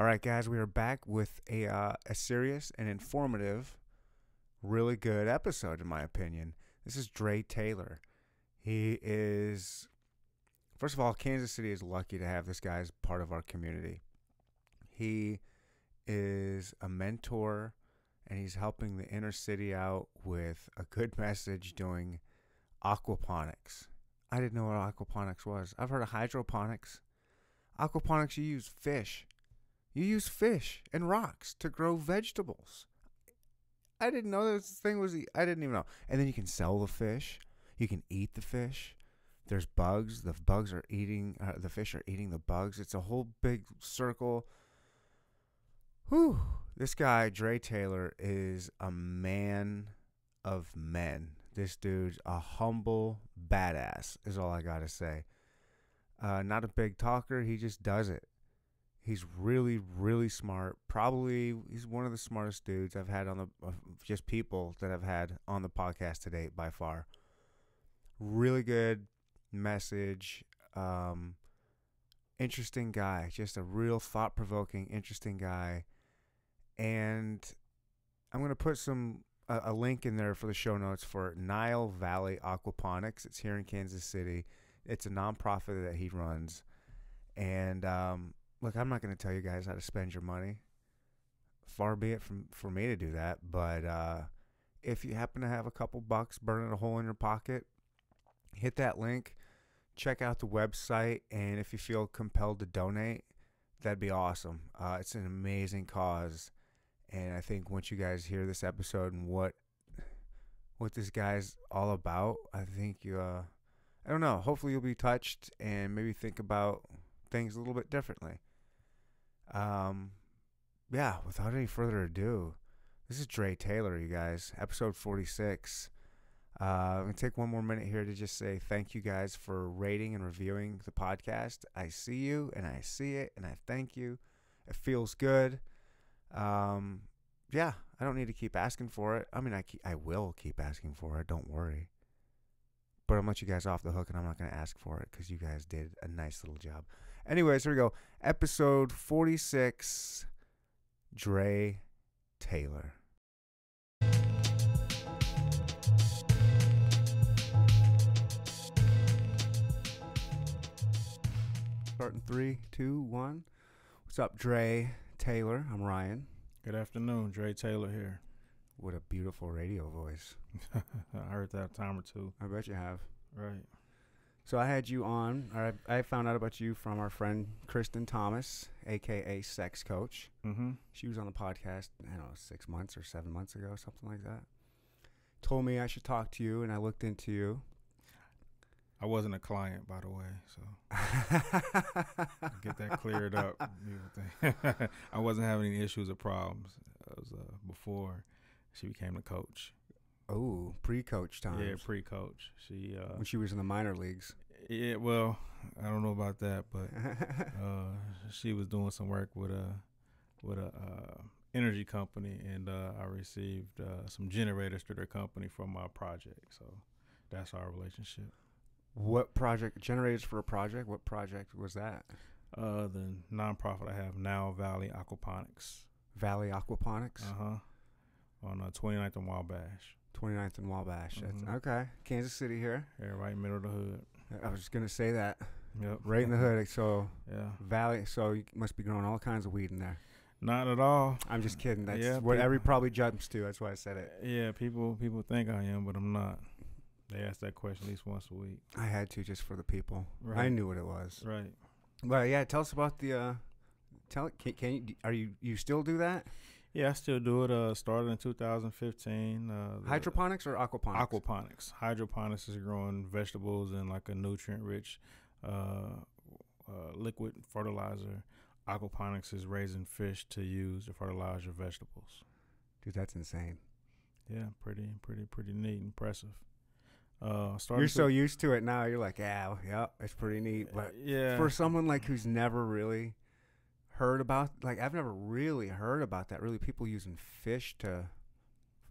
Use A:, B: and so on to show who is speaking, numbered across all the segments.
A: All right, guys, we are back with a uh, a serious and informative, really good episode, in my opinion. This is Dre Taylor. He is, first of all, Kansas City is lucky to have this guy as part of our community. He is a mentor, and he's helping the inner city out with a good message doing aquaponics. I didn't know what aquaponics was. I've heard of hydroponics. Aquaponics, you use fish. You use fish and rocks to grow vegetables. I didn't know this thing was. I didn't even know. And then you can sell the fish. You can eat the fish. There's bugs. The bugs are eating. Uh, the fish are eating the bugs. It's a whole big circle. Whew. This guy, Dre Taylor, is a man of men. This dude's a humble badass, is all I gotta say. Uh, not a big talker. He just does it. He's really, really smart. Probably he's one of the smartest dudes I've had on the uh, just people that I've had on the podcast to date by far. Really good message. Um, interesting guy. Just a real thought provoking, interesting guy. And I'm gonna put some a, a link in there for the show notes for Nile Valley Aquaponics. It's here in Kansas City. It's a nonprofit that he runs. And um, look, I'm not going to tell you guys how to spend your money. Far be it from for me to do that, but uh, if you happen to have a couple bucks burning a hole in your pocket, hit that link, check out the website, and if you feel compelled to donate, that'd be awesome. Uh, it's an amazing cause, and I think once you guys hear this episode and what what this guy's all about, I think you. Uh, I don't know. Hopefully, you'll be touched and maybe think about things a little bit differently. Um, yeah, without any further ado, this is Dre Taylor, you guys, episode 46. Uh, I'm going to take one more minute here to just say thank you guys for rating and reviewing the podcast. I see you and I see it and I thank you. It feels good. Um, yeah, I don't need to keep asking for it. I mean, I, I will keep asking for it. Don't worry. But I'm let you guys off the hook and I'm not going to ask for it because you guys did a nice little job. Anyways, here we go. Episode 46 Dre Taylor. Starting three, two, one. What's up, Dre Taylor? I'm Ryan.
B: Good afternoon, Dre Taylor here.
A: What a beautiful radio voice.
B: I heard that a time or two.
A: I bet you have.
B: Right.
A: So I had you on, or I, I found out about you from our friend Kristen Thomas, aka Sex Coach.
B: Mm-hmm.
A: She was on the podcast, I don't know, six months or seven months ago, something like that. Told me I should talk to you, and I looked into you.
B: I wasn't a client, by the way, so get that cleared up. I wasn't having any issues or problems. It was uh, before she became the coach.
A: Oh, pre-coach time.
B: Yeah, pre-coach. She uh,
A: when she was in the minor leagues.
B: Yeah, well, I don't know about that, but uh, she was doing some work with a with a uh, energy company, and uh, I received uh, some generators to their company from my project. So that's our relationship.
A: What project? Generators for a project? What project was that?
B: Uh, the nonprofit I have now, Valley Aquaponics.
A: Valley Aquaponics.
B: Uh huh. On uh, 29th and Wabash.
A: 29th and Wabash.
B: Mhm.
A: That's okay. Kansas City here.
B: Yeah, right in the middle of the hood.
A: I was just gonna say that.
B: Yep.
A: Right in the hood. So
B: Yeah.
A: Valley. So you must be growing all kinds of weed in there.
B: Not at all.
A: I'm just kidding. That's
B: Yeah,
A: what every probably jumps to. That's why I said it.
B: Yeah, people people think I am, but I'm not. They ask that question at least once a week.
A: I had to just for the people. I knew what it was.
B: Right.
A: But yeah, tell us about the. uh Tell can, can you are you you still do that?
B: Yeah, I still do it. Uh, started in 2015. Uh,
A: Hydroponics or aquaponics?
B: Aquaponics. Hydroponics is growing vegetables in like a nutrient-rich uh, uh, liquid fertilizer. Aquaponics is raising fish to use to fertilize your vegetables.
A: Dude, that's insane.
B: Yeah, pretty, pretty, pretty neat, impressive. Uh,
A: You're so used to it now. You're like, yeah, yeah, it's pretty neat. But
B: yeah,
A: for someone like who's never really heard about, like, I've never really heard about that. Really, people using fish to,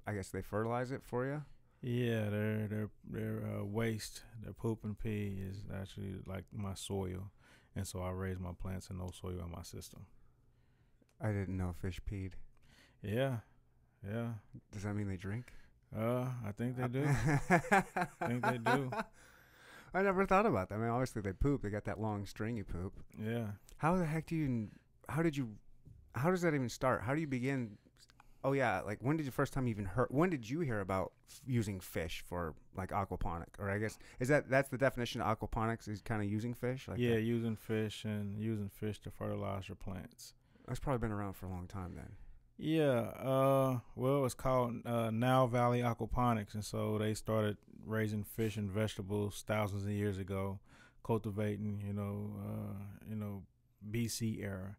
A: I guess they fertilize it for you.
B: Yeah, their their their uh, waste, their poop and pee is actually like my soil, and so I raise my plants in no soil in my system.
A: I didn't know fish peed.
B: Yeah, yeah.
A: Does that mean they drink?
B: Uh, I think they do. I think they do.
A: I never thought about that. I mean, obviously they poop. They got that long stringy poop.
B: Yeah.
A: How the heck do you? How did you? How does that even start? How do you begin? Oh yeah, like when did you first time even heard? When did you hear about f- using fish for like aquaponic? Or I guess is that that's the definition of aquaponics is kind of using fish. Like
B: yeah,
A: that?
B: using fish and using fish to fertilize your plants.
A: that's probably been around for a long time then.
B: Yeah, uh, well, it's called uh, Nile Valley Aquaponics, and so they started raising fish and vegetables thousands of years ago, cultivating, you know, uh, you know, BC era.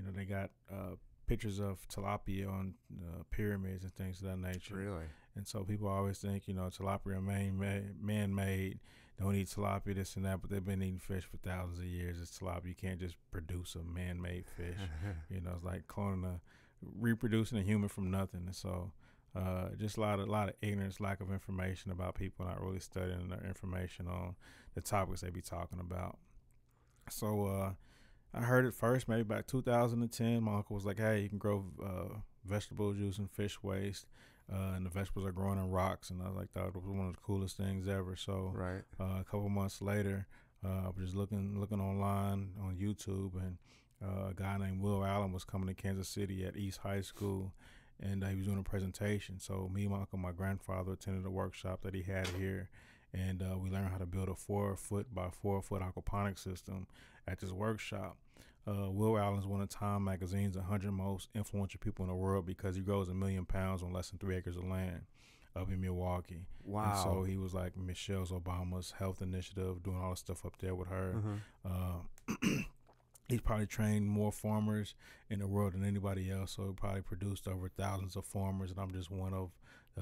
B: You know, they got uh, pictures of tilapia on uh, pyramids and things of that nature.
A: Really?
B: And so people always think, you know, tilapia man man made. Don't eat tilapia, this and that, but they've been eating fish for thousands of years. It's tilapia. You can't just produce a man made fish. you know, it's like cloning a reproducing a human from nothing. And so uh, just a lot of a lot of ignorance, lack of information about people not really studying their information on the topics they be talking about. So uh, I heard it first maybe about 2010. My uncle was like, "Hey, you can grow uh, vegetables using fish waste." Uh, and the vegetables are growing in rocks, and I was like, thought it was one of the coolest things ever. So
A: right.
B: uh, a couple months later, uh, I was just looking looking online on YouTube, and uh, a guy named Will Allen was coming to Kansas City at East High School, and uh, he was doing a presentation. So me, my uncle, my grandfather attended a workshop that he had here, and uh, we learned how to build a four foot by four foot aquaponic system at this workshop. Uh, Will Allen's one of Time Magazine's 100 most influential people in the world because he grows a million pounds on less than three acres of land up in Milwaukee.
A: Wow.
B: And so he was like Michelle Obama's health initiative, doing all the stuff up there with her.
A: Mhm.
B: Uh, he's probably trained more farmers in the world than anybody else. So he probably produced over thousands of farmers, and I'm just one of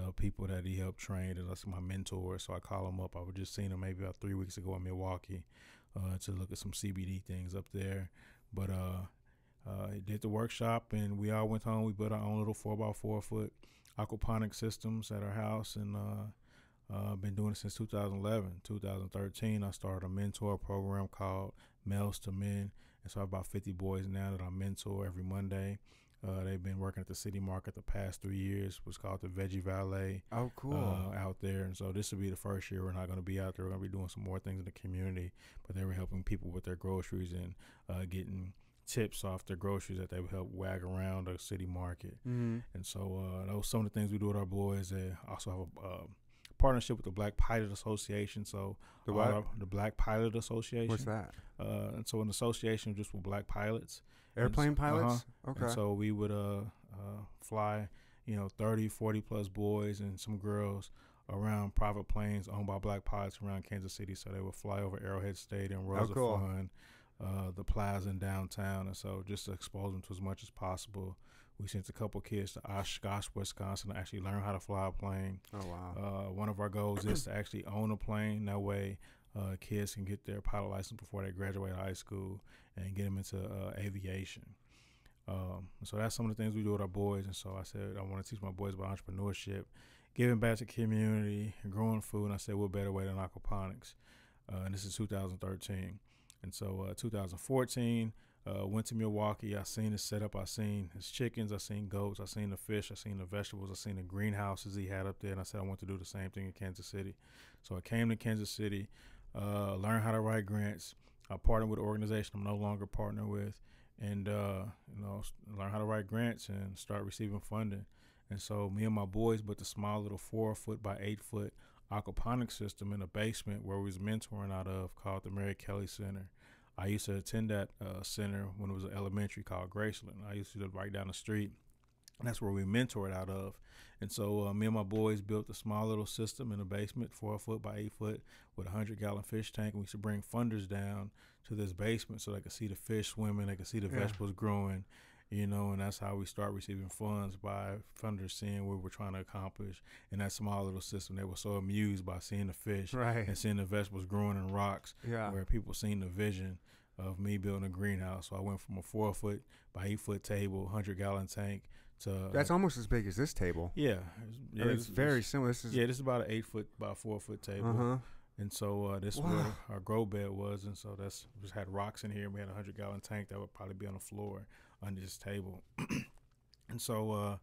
B: the people that he helped train, and that's my mentor. So I call him up. I was just seeing him maybe about three weeks ago in Milwaukee uh, to look at some CBD things up there. But uh, uh, he did the workshop, and we all went home. We built our own little four by four foot aquaponic systems at our house, and uh, uh, been doing it since 2011. 2013, I started a mentor program called Males to Men, and so I have about 50 boys now that I mentor every Monday. Uh, they've been working at the city market the past three years. Was called the Veggie Valet
A: Oh, cool.
B: uh, out there. And so this will be the first year we're not going to be out there. We're going to be doing some more things in the community. But they were helping people with their groceries and uh, getting tips off their groceries that they would help wag around the city market.
A: mm-hmm.
B: And so uh, those some of the things we do with our boys. They also have a uh, partnership with the Black Pilot Association. So
A: The what?
B: our- the Black Pilot Association.
A: What's that?
B: Uh, and so an association just with black pilots.
A: Airplane
B: uh-huh.
A: pilots. Okay.
B: And so we would uh, uh, fly, you know, 30, 40 plus boys and some girls around private planes owned by black pilots around Kansas City. So they would fly over Arrowhead Stadium, Rosa
A: Oh, cool.
B: Fun, uh, the plaza in downtown. And so just to expose them to as much as possible. We sent a couple kids to Oshkosh, Wisconsin to actually learn how to fly a plane.
A: oh wow.
B: Uh, one of our goals is to actually own a plane. That way, uh, kids can get their pilot license before they graduate high school and get them into uh, aviation. Um, so that's some of the things we do with our boys. And so I said I want to teach my boys about entrepreneurship, giving back to community, growing food. And I said what better way than aquaponics? Uh, and this is 2013. And so uh, 2014. Uh, went to Milwaukee. I seen his setup. I seen his chickens. I seen goats. I seen the fish. I seen the vegetables. I seen the greenhouses he had up there. And I said I want to do the same thing in Kansas City. So I came to Kansas City, uh, learned how to write grants. I partnered with an organization I'm no longer partner with, and uh, you know, learn how to write grants and start receiving funding. And so me and my boys built a small little four foot by eight foot aquaponic system in a basement where we was mentoring out of called the Mary Kelly Center. I used to attend that uh, center when it was an elementary called Graceland. I used to live right down the street. And that's where we mentored out of. And so uh, me and my boys built a small little system in a basement, four foot by eight foot, with a hundred gallon fish tank. And we used to bring funders down to this basement so they could see the fish swimming, they could see the
A: Yeah.
B: vegetables growing, you know. And that's how we start receiving funds by funders seeing what we're trying to accomplish in that small little system. They were so amused by seeing the fish
A: right.
B: and seeing the vegetables growing in rocks
A: Yeah.
B: where people seen the vision of me building a greenhouse. So I went from a four foot by eight foot table, hundred gallon tank to
A: That's almost as big as this table.
B: yeah, it's-
A: Yeah, it's
B: this-
A: very
B: this-
A: similar. This is
B: yeah. This is about an eight foot by four foot table,
A: Uh huh.
B: and so uh, this is
A: Wow.
B: where our grow bed was, and so that's just had rocks in here. We had a hundred gallon tank that would probably be on the floor under this table. and so uh,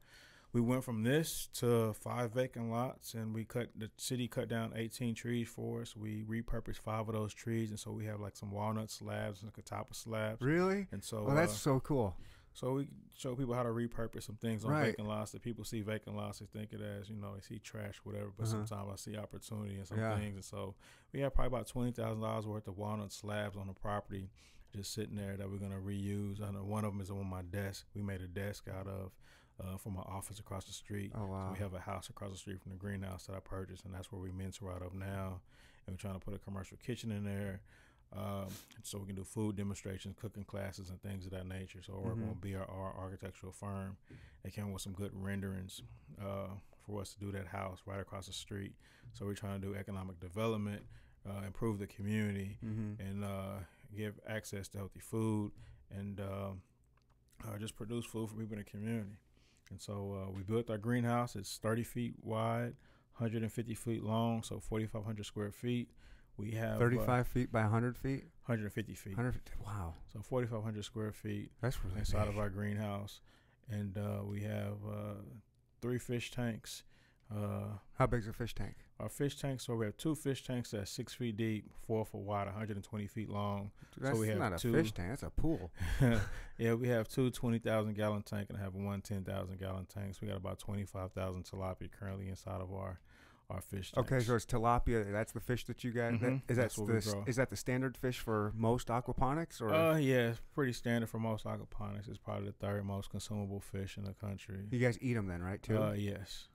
B: we went from this to five vacant lots, and we cut the city cut down 18 trees for us. We repurposed five of those trees, and so we have like some walnut slabs and like top of slabs.
A: Really?
B: And so
A: Oh, that's
B: uh,
A: so cool.
B: So we show people how to repurpose some things on
A: Right.
B: vacant lots that people see vacant lots, they think it as, you know, they see trash, whatever. But
A: Uh-huh.
B: sometimes I see opportunity in some
A: Yeah.
B: things. And so we have probably about twenty thousand dollars worth of walnut slabs on the property just sitting there that we're gonna reuse. I know one of them is on my desk. We made a desk out of uh, from my office across the street.
A: Oh
B: So
A: wow.
B: we have a house across the street from the greenhouse that I purchased, and that's where we mentor out of now. And we're trying to put a commercial kitchen in there, um, so we can do food demonstrations, cooking classes, and things of that nature. So we're
A: Mhm.
B: going to be our, our architectural firm. They came with some good renderings uh, for us to do that house right across the street. So we're trying to do economic development, uh, improve the community,
A: mm-hmm.
B: and uh, give access to healthy food, and um uh, just produce food for people in the community. And so uh, we built our greenhouse. It's 30 feet wide, 150 feet long, so 4,500 square feet. We have uh,
A: 35 feet by 100 feet.
B: 150 feet,
A: 100. Wow,
B: so 4,500 square feet
A: that's really
B: inside
A: big.
B: of our greenhouse, and uh, we have uh, three fish tanks. Uh,
A: How is a fish tank?
B: our fish tanks, so we have two fish tanks that's six feet deep, four foot wide, 120 feet long.
A: Dude, that's
B: we have
A: not a fish tank. That's a pool.
B: yeah, we have two 20,000 gallon tank and I have one 10,000 gallon tanks. We got about 25,000 tilapia currently inside of our our fish tanks.
A: Okay, so it's tilapia. That's the fish that you guys. that-
B: Mhm,
A: Is that
B: that's what we
A: the is that the standard fish for most aquaponics or
B: uh, yeah, it's pretty standard for most aquaponics. It's probably the third most consumable fish in the country.
A: you guys eat them then, right? Too.
B: Uh, yes.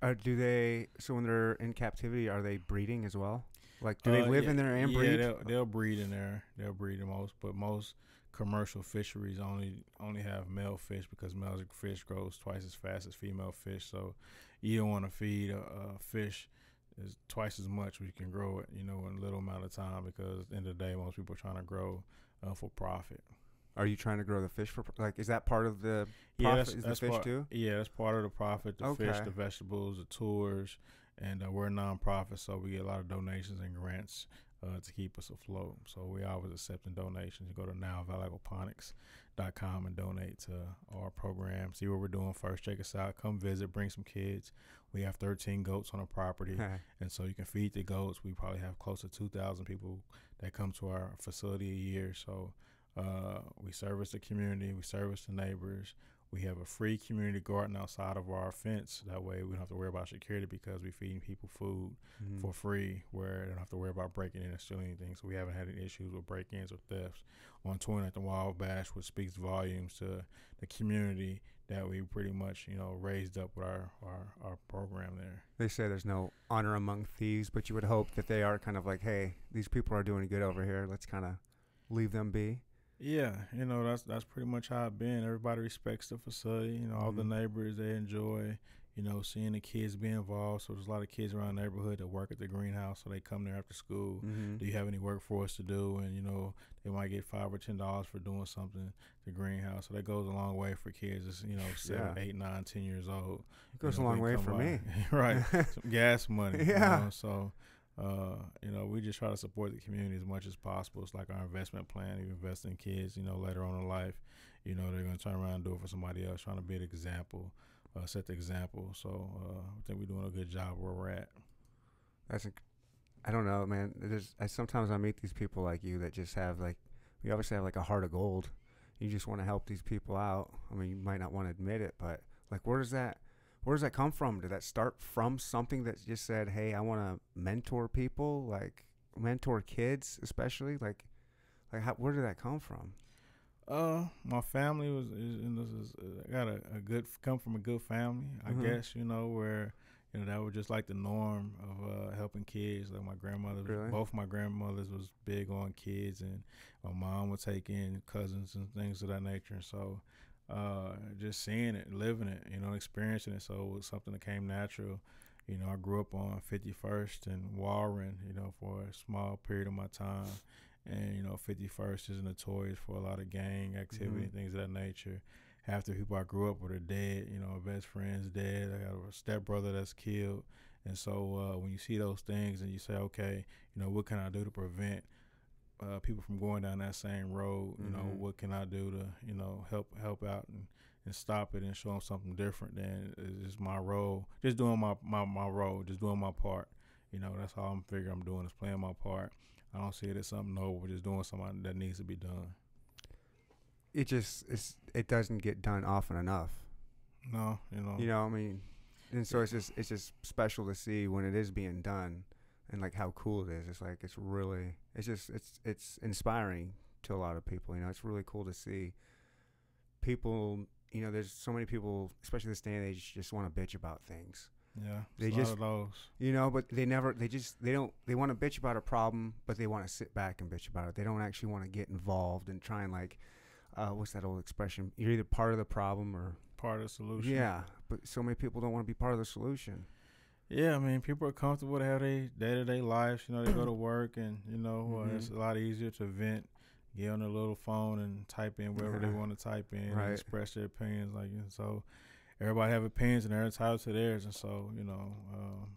A: Uh, do they? So when they're in captivity, are they breeding as well? Like, do they
B: Uh,
A: live
B: yeah,
A: in there and
B: yeah,
A: breed?
B: They'll, they'll breed in there. They'll breed the most, but most commercial fisheries only only have male fish because male fish grows twice as fast as female fish. So you don't want to feed a, a fish is twice as much we can grow it, you know, in a little amount of time because at the end of the day, most people are trying to grow uh, for profit.
A: Are you trying to grow the fish for like? Is that part of the
B: Yeah,
A: profit?
B: that's,
A: is
B: that's
A: the fish
B: part,
A: too?
B: Yeah, that's part of the profit. The fish, the vegetables, the tours, and uh, we're a nonprofit, so we get a lot of donations and grants uh, to keep us afloat. So we always accepting donations. You go to nilevalleyaquaponics.com and donate to our program. See what we're doing first. Check us out. Come visit. Bring some kids. We have 13 goats on the property, and so you can feed the goats. We probably have close to 2,000 people that come to our facility a year. So uh, we service the community. We service the neighbors. We have a free community garden outside of our fence. That way, we don't have to worry about security because we're feeding people food
A: Mhm.
B: for free, where they don't have to worry about breaking in and stealing anything. So we haven't had any issues with break-ins or thefts on touring at the Wabash, which speaks volumes to the community that we pretty much, you know, raised up with our our, our program there.
A: They say there's no honor among thieves, but you would hope that they are kind of like, hey, these people are doing good over here. Let's kind of leave them be.
B: Yeah, you know that's that's pretty much how it been. Everybody respects the facility. You know, all the
A: Mhm.
B: neighbors they enjoy. You know, seeing the kids be involved. So there's a lot of kids around the neighborhood that work at the greenhouse, so they come there after school.
A: Mm-hmm.
B: Do you have any work for us to do? And you know, they might get five or ten dollars for doing something. at The greenhouse, so that goes a long way for kids. That's you know, seven,
A: Yeah.
B: eight, nine, ten years old.
A: It goes
B: you know,
A: a long way for
B: by.
A: me.
B: right? Some gas money.
A: Yeah.
B: You know? So, uh, you know, we just try to support the community as much as possible. It's like our investment plan. You invest in kids, you know, later on in life, you know, they're going to turn around and do it for somebody else, trying to be an example, uh, set the example. So uh, I think we're doing a good job where we're at.
A: That's, inc- I don't know, man. There's, I sometimes I meet these people like you that just have like, we obviously have like a heart of gold. You just want to help these people out. I mean, you might not want to admit it, but like, where does that, where does that come from? Did that start from something that just said, hey, I want to mentor people, like mentor kids, especially like, like how, where did that come from?
B: Uh, my family was, is, and this is, uh, I got a, a good, come from a good family, I
A: Mhm.
B: guess, you know, where, you know, that was just like the norm of uh, helping kids. Like my grandmother,
A: Really?
B: both my grandmothers was big on kids, and my mom would take in cousins and things of that nature. And so, uh, just seeing it, living it, you know, experiencing it. So it was something that came natural. You know, I grew up on 51st and Warren, you know, for a small period of my time. And, you know, 51st is notorious for a lot of gang activity
A: Mhm.
B: and things of that nature. Half the people I grew up with are dead. You know, my best friend's dead. I got a stepbrother that's killed. And so uh, when you see those things and you say, okay, you know, what can I do to prevent uh, people from going down that same road. You know,
A: Mhm.
B: what can I do to you know help help out and, and stop it and show them something different than is just my role. Just doing my, my my role, just doing my part. You know, that's all I'm figuring I'm doing is playing my part. I don't see it as something noble, just doing something that needs to be done.
A: It just it's it doesn't get done often enough.
B: No, you know.
A: You know, I mean, and so it's just it's just special to see when it is being done, and like how cool it is. It's like it's really it's just it's it's inspiring to a lot of people. You know, it's really cool to see people. You know, there's so many people, especially this day and age, just want to bitch about things.
B: Yeah,
A: They
B: it's a lot
A: just-
B: of those.
A: You know, but they never they just they don't they want to bitch about a problem, but they want to sit back and bitch about it. They don't actually want to get involved and try and like. Uh, what's that old expression? You're either part of the problem or
B: part of the solution.
A: yeah, but so many people don't want to be part of the solution.
B: Yeah, I mean, people are comfortable to have their day to day lives. You know, they go to work, and you know, uh, it's a lot easier to vent, get on their little phone, and type in whatever they want to type in,
A: Right.
B: and express their opinions. Like, and so everybody have opinions, and they're entitled to theirs. And so, you know, um,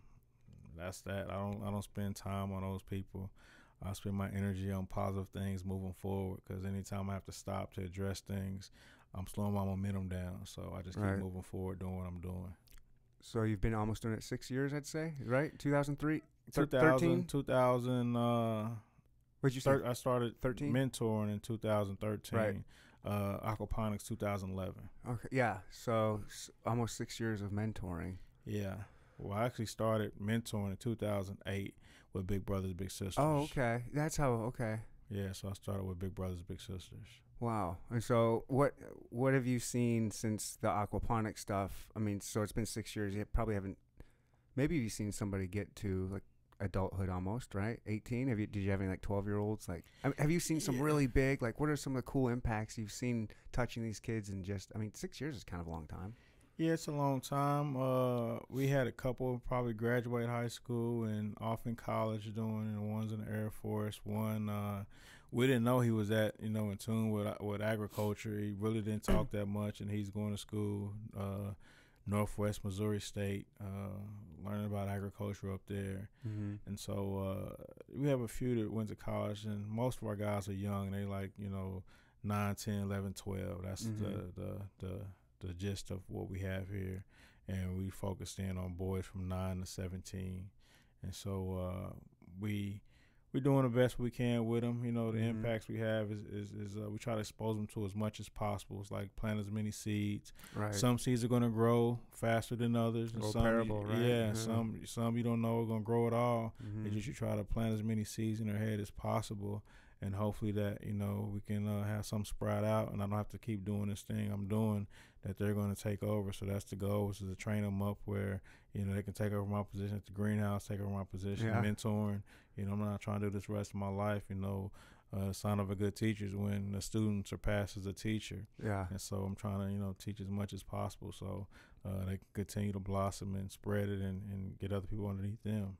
B: that's that. I don't, I don't spend time on those people. I spend my energy on positive things moving forward. Because anytime I have to stop to address things, I'm slowing my momentum down. So I just keep
A: Right.
B: moving forward, doing what I'm doing.
A: So you've been almost doing it six years, I'd say, right? 2003, Thir-
B: 2000, 2000 uh,
A: What'd you say?
B: thir- I started
A: 13?
B: mentoring in 2013.
A: Right.
B: Uh, aquaponics 2011.
A: Okay, yeah. So s- almost six years of mentoring.
B: Yeah. Well, I actually started mentoring in 2008 with Big Brothers Big Sisters.
A: Oh, okay. That's how. Okay.
B: Yeah, so I started with Big Brothers Big Sisters.
A: Wow. And so what what have you seen since the aquaponic stuff? I mean, so it's been six years. You probably haven't. Maybe you've seen somebody get to like adulthood almost, right? Eighteen. Have you? Did you have any like twelve year olds? Like, I mean, have you seen some
B: Yeah.
A: really big? Like, what are some of the cool impacts you've seen touching these kids? And just, I mean, six years is kind of a long time.
B: Yeah, it's a long time. Uh, we had a couple probably graduate high school and off in college doing, and one's in the Air Force. One, uh, we didn't know he was that you know in tune with with agriculture. He really didn't talk that much, and he's going to school, uh, Northwest Missouri State, uh, learning about agriculture up there.
A: Mm-hmm.
B: And so uh, we have a few that went to college, and most of our guys are young. They like you know 9, 10, 11, 12. That's
A: Mhm.
B: the, the the the gist of what we have here, and we focused in on boys from nine to seventeen, and so uh, we we're doing the best we can with them. You know, the
A: Mhm.
B: impacts we have is is, is uh, we try to expose them to as much as possible. It's like plant as many seeds.
A: Right.
B: Some seeds are going to grow faster than others. and some,
A: parable, right?
B: Yeah,
A: Yeah.
B: some some you don't know are going to grow at all.
A: Mhm.
B: Is you should try to plant as many seeds in their head as possible, and hopefully that you know we can uh, have some sprout out, and I don't have to keep doing this thing I'm doing. That they're going to take over. So that's the goal, is to train them up where you know they can take over my position at the greenhouse, take over my position,
A: Yeah.
B: mentoring. You know, I'm not trying to do this the rest of my life. You know, uh, sign of a good teacher is when the student surpasses the teacher.
A: yeah.
B: And so I'm trying to, you know, teach as much as possible so uh, they can continue to blossom and spread it and, and get other people underneath them.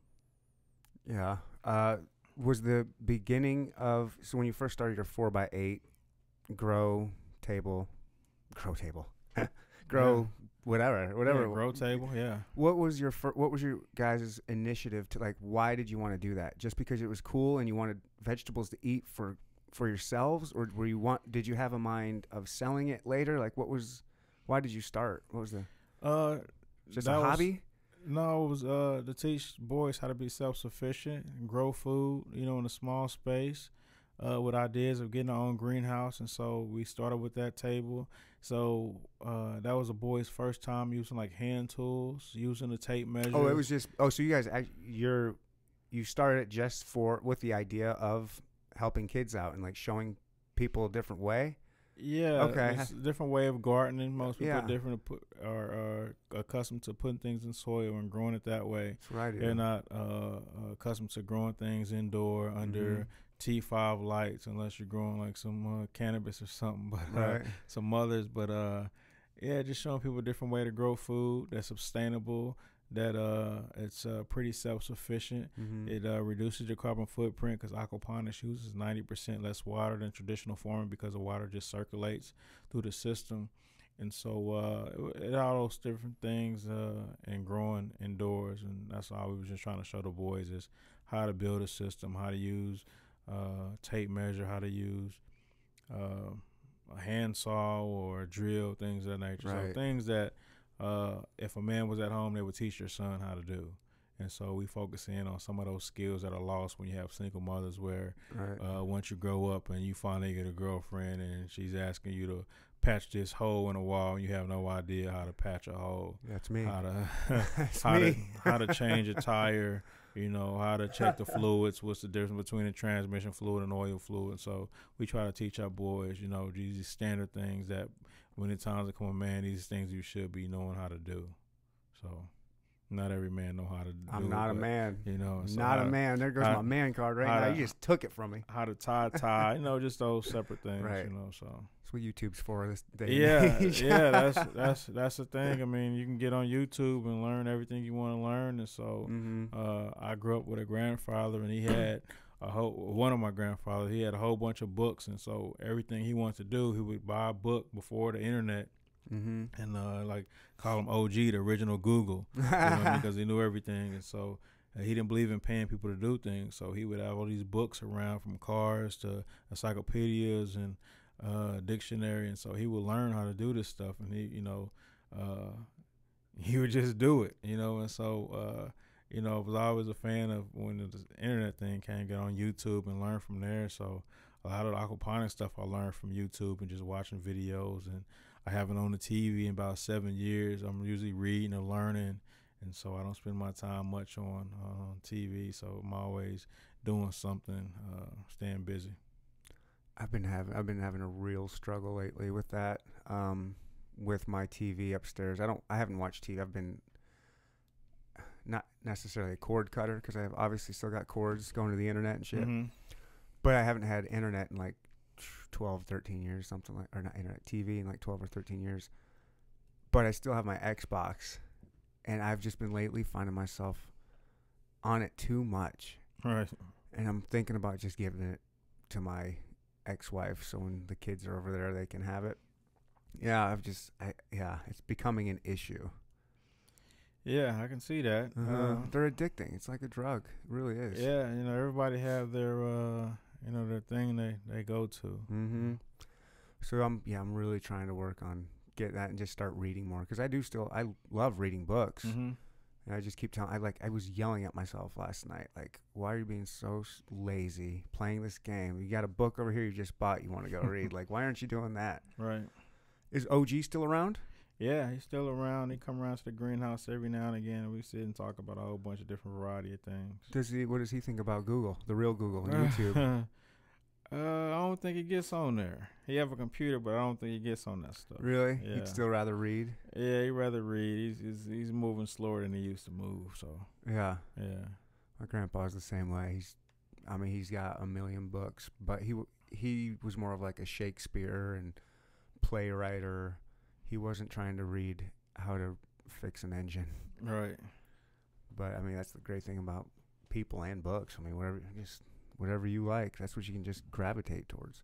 A: Yeah. Uh, was the beginning of so when you first started your four by eight grow table, grow table, grow whatever, whatever.
B: Yeah, grow table, yeah.
A: What was your fir- what was your guys' initiative to like? Why did you want to do that? Just because it was cool and you wanted vegetables to eat for for yourselves, or were you want? Did you have a mind of selling it later? Like, what was? Why did you start? What was the
B: Uh,
A: just a hobby?
B: No, it was uh, to teach boys how to be self sufficient grow food, you know, in a small space. Uh, with ideas of getting our own greenhouse, and so we started with that table. So uh, that was a boy's first time using like hand tools, using a tape measure.
A: Oh, it was just. Oh, so you guys, you're, you started just for with the idea of helping kids out and like showing people a different way.
B: Yeah.
A: Okay.
B: It's a different way of gardening. Most people
A: Yeah.
B: are different put, are, are accustomed to putting things in soil and growing it that way.
A: That's I.
B: They're not uh, accustomed to growing things indoor under
A: Mhm.
B: T5 lights unless you're growing like some uh, cannabis or something. But uh,
A: right.
B: some others, but uh, yeah, just showing people a different way to grow food that's sustainable. That uh, it's uh, pretty self-sufficient.
A: Mhm.
B: It uh, reduces your carbon footprint because aquaponics uses 90% less water than traditional farming because the water just circulates through the system. And so uh, it, it all those different things uh, and growing indoors. And that's all we was just trying to show the boys is how to build a system, how to use uh, tape measure, how to use uh, a handsaw or a drill, things of that nature.
A: Right.
B: So things that uh, if a man was at home, they would teach their son how to do. And so we focus in on some of those skills that are lost when you have single mothers, where
A: Right.
B: uh, once you grow up and you finally get a girlfriend and she's asking you to patch this hole in a wall, and you have no idea how to patch a hole,
A: That's me.
B: how to how to how to change a tire, you know, how to check the fluids, what's the difference between a transmission fluid and oil fluid. So we try to teach our boys, you know, these standard things that when the times become a man, these things you should be knowing how to do. So not every man know how to do
A: I'm
B: it,
A: not a
B: but,
A: man.
B: You know, so
A: not
B: how,
A: a man. There goes
B: how-
A: my man card right now.
B: to-
A: You just took it from me.
B: How to tie tie, you know, just those separate things,
A: Right.
B: you know, so
A: That's what YouTube's for this day.
B: yeah, yeah, that's that's that's the thing. I mean, you can get on YouTube and learn everything you want to learn, and so
A: hmm
B: uh, I grew up with a grandfather, and he had a whole one of my grandfathers. He had a whole bunch of books, and so everything he wanted to do, he would buy a book before the internet,
A: hmm
B: and uh, like call him OG, the original Google, you know, because he knew everything, and so. uh, he didn't believe in paying people to do things, so he would have all these books around, from cars to encyclopedias and uh, dictionary, and so he would learn how to do this stuff, and he, you know, uh, he would just do it, you know, and so, uh, you know, I was always a fan of when the internet thing came, get on YouTube and learn from there. So a lot of the aquaponics stuff I learned from YouTube and just watching videos, and I haven't owned a TV in about seven years. I'm usually reading and learning, and so I don't spend my time much on uh, TV. So I'm always doing something, uh, staying busy.
A: I've been having I've been having a real struggle lately with that. Um, with my TV upstairs. I don't I haven't watched TV. I've been not necessarily a cord cutter because I've obviously still got cords going to the internet and shit.
B: Mhm.
A: But I haven't had internet in like 12, 13 years, something like or not internet TV in like 12 or 13 years. But I still have my Xbox and I've just been lately finding myself on it too much.
B: Right.
A: and I'm thinking about just giving it to my ex-wife so when the kids are over there they can have it. Yeah, I've just I yeah, it's becoming an issue.
B: Yeah, I can see that.
A: Uh,
B: Uh,
A: they're addicting. It's like a drug. It really is.
B: yeah, you know, everybody have their uh, you know, their thing they they go to.
A: Mhm. So I'm yeah, I'm really trying to work on get that and just start reading more cuz I do still I love reading books.
B: Mm-hmm.
A: And I just keep telling I like I was yelling at myself last night like why are you being so lazy playing this game? You got a book over here you just bought you want to go read. like why aren't you doing that?
B: Right.
A: Is OG still around?
B: Yeah, he's still around. He come around to the greenhouse every now and again, and we sit and talk about a whole bunch of different variety of things.
A: Does he? What does he think about Google, the real Google, and YouTube?
B: uh, I don't think he gets on there. He have a computer, but I don't think he gets on that stuff.
A: really?
B: Yeah.
A: He'd still rather read.
B: Yeah, he'd rather read. He's, he's he's moving slower than he used to move. So
A: Yeah,
B: yeah,
A: my grandpa's the same way. He's, I mean, he's got a million books, but he w- he was more of like a Shakespeare and playwriter. He wasn't trying to read how to fix an engine.
B: right.
A: But I mean, that's the great thing about people and books. I mean, whatever, just whatever you like, that's what you can just gravitate towards.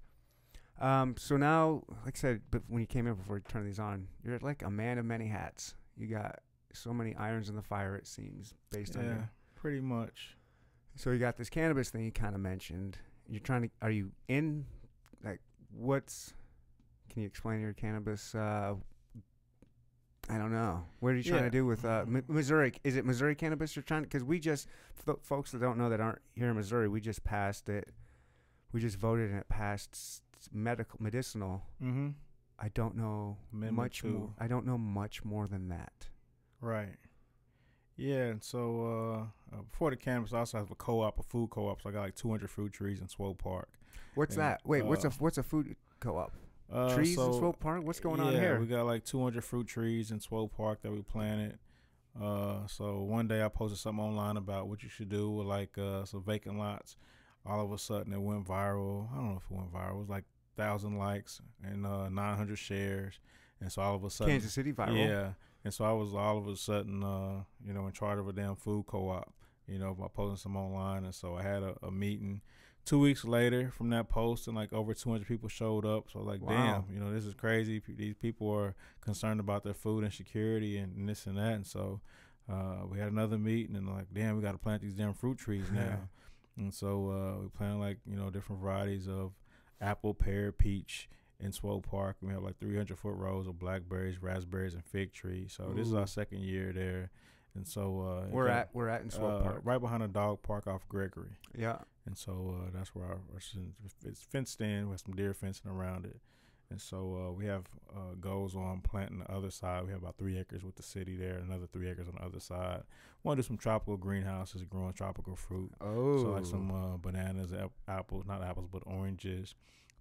A: Um, so now, like I said, but when you came in before you turned these on, you're like a man of many hats. You got so many irons in the fire. It seems based on
B: Yeah, pretty much.
A: So you got this cannabis thing you kind of mentioned. You're trying to. Are you in? Like, what's? Can you explain your cannabis? Uh, I don't know. What are you trying
B: Yeah.
A: to do with uh, Mi- Missouri? Is it Missouri cannabis you're trying? Because we just, folks that don't know that aren't here in Missouri, we just passed it. We just voted and it passed medical medicinal.
B: Mm-hmm.
A: I don't know
B: Amendment
A: much
B: two.
A: more. I don't know much more than that.
B: Right. Yeah, and so uh, uh, before the campus, I also have a co-op, a food co-op. So I got like 200 fruit trees in Swope Park.
A: What's
B: And,
A: that? Wait, what's a
B: uh,
A: what's a food co-op?
B: Uh,
A: Trees
B: so,
A: in Swope Park. What's going on
B: yeah,
A: here?
B: we got like 200 fruit trees in Swope Park that we planted. Uh, so one day I posted something online about what you should do with like uh, some vacant lots. All of a sudden it went viral. I don't know if it went viral. It was like thousand likes and uh, 900 shares. And so all of a sudden,
A: Kansas City viral.
B: yeah. And so I was all of a sudden, uh, you know, in charge of a damn food co-op, you know, by posting some online. And so I had a, a meeting two weeks later from that post, and like over 200 people showed up. So like,
A: Wow.
B: damn, you know, this is crazy. P- These people are concerned about their food insecurity and, and this and that. And so uh, we had another meeting, and like, damn, we got to plant these damn fruit trees now. and so uh, we planted like you know different varieties of apple, pear, peach in Swope Park. We have like 300 foot rows of blackberries, raspberries, and fig trees. So this is our second year there, and so uh,
A: We're at we're at in Swope
B: uh,
A: Park.
B: right behind the dog park off Gregory.
A: Yeah.
B: And so uh, that's where our, it's fenced in. We have some deer fencing around it. And so uh, we have uh, goals on planting the other side. We have about three acres with the city there, another three acres on the other side. Want to do some tropical greenhouses, growing tropical fruit.
A: Oh.
B: So like some uh, bananas, ap- apples, not apples, but oranges,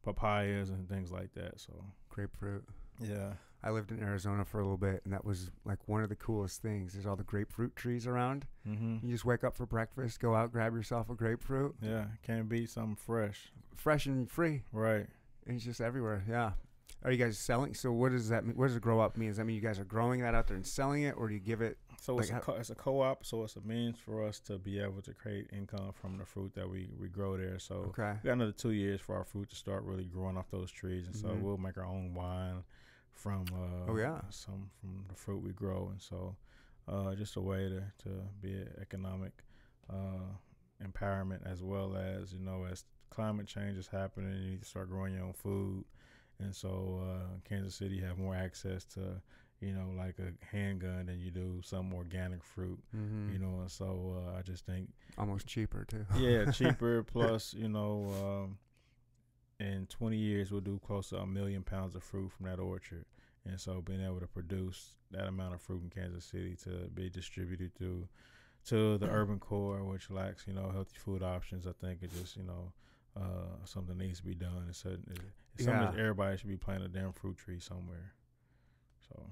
B: papayas, and things like that. So
A: grapefruit.
B: Yeah,
A: I lived in Arizona for a little bit, and that was like one of the coolest things. There's all the grapefruit trees around.
B: mm-hmm.
A: You just wake up for breakfast, go out, grab yourself a grapefruit,
B: yeah, can't beat something fresh,
A: fresh and free.
B: right?
A: And it's just everywhere. Yeah. Are you guys selling? So what does that mean? What does it grow up mean? Does that mean you guys are growing that out there and selling it, or do you give it?
B: So it's, a co- it's a co-op, so it's a means for us to be able to create income from the fruit that we, we grow there. So
A: Okay.
B: we got another two years for our fruit to start really growing off those trees, and so
A: Mhm.
B: we'll make our own wine from uh,
A: Oh, yeah.
B: some from the fruit we grow, and so uh, just a way to to be an economic uh, empowerment as well as you know as climate change is happening, you need to start growing your own food, and so uh, Kansas City have more access to you know like a handgun than you do some organic fruit,
A: Mm-hmm.
B: you know, and so uh, I just think
A: Almost cheaper too.
B: yeah, cheaper. Plus, you know, um, in 20 years, we'll do close to a million pounds of fruit from that orchard. And so, being able to produce that amount of fruit in Kansas City to be distributed to to the urban core, which lacks, you know, healthy food options, I think it just, you know, uh, something needs to be done. It's, a, it's it's something that everybody should be planting a damn fruit tree somewhere. So,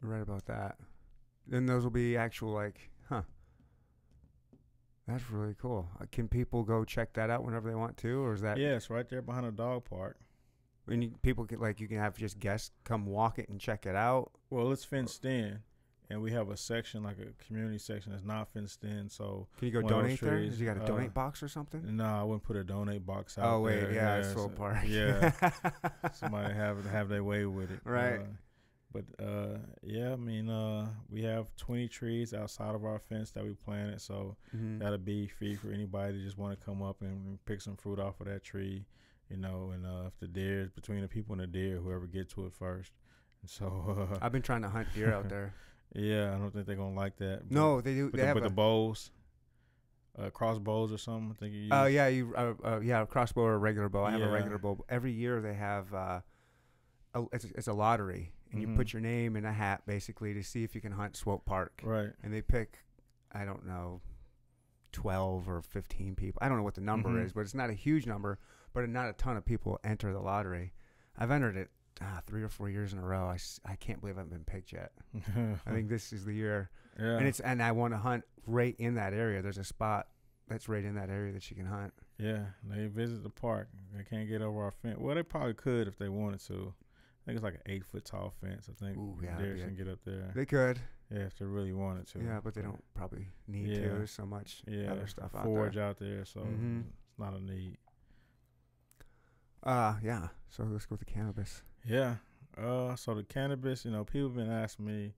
A: You're right about that. Then those will be actual like, huh? That's really cool. Uh, can people go check that out whenever they want to, or is that?
B: yeah, right there behind the dog park.
A: When you, people can like, you can have just guests come walk it and check it out.
B: Well, it's fenced in, and we have a section like a community section that's not fenced in. So
A: Can you go
B: One of those
A: donate there? Does you got a
B: uh,
A: donate box or something?
B: no, I wouldn't put a donate box out. There.
A: Oh wait,
B: there.
A: yeah, it's
B: so-
A: Park.
B: Yeah, somebody have have their way with it.
A: Right.
B: Uh, but uh, yeah, I mean, uh, we have 20 trees outside of our fence that we planted, so
A: Mhm.
B: that'll be free for anybody that just want to come up and pick some fruit off of that tree, you know. And uh, if the deer between the people and the deer, whoever get to it first. And so, uh,
A: I've been trying to hunt deer out there.
B: yeah, I don't think they're gonna like that. but-
A: No, they do. They
B: the,
A: have
B: with
A: a,
B: the bows, uh, crossbows or something. I think you use.
A: Oh yeah, you uh, uh, yeah, a crossbow or a regular bow. I have a regular bow. Every year they have uh, a, it's, it's a lottery, and you
B: Mhm.
A: put your name in a hat basically to see if you can hunt Swope Park.
B: Right.
A: And they pick, I don't know, twelve or fifteen people. I don't know what the number
B: Mhm.
A: is, but it's not a huge number. But not a ton of people enter the lottery. I've entered it ah, three or four years in a row. I, I can't believe I haven't been picked yet. I think this is the year,
B: Yeah.
A: and it's and I want to hunt right in that area. There's a spot that's right in that area that you can hunt.
B: yeah. They visit the park. They can't get over our fence. Well, they probably could if they wanted to. I think it's like an eight foot tall fence. I think
A: Ooh, yeah, be
B: can get up there.
A: They could.
B: yeah, if they really wanted to.
A: Yeah, but they don't probably need to.
B: Yeah.
A: There's so much
B: Yeah.
A: other stuff out there.
B: out there, so
A: Mhm.
B: it's not a need.
A: Uh, yeah. So let's go with the cannabis.
B: Yeah. Uh, so the cannabis, you know, people have been asking me,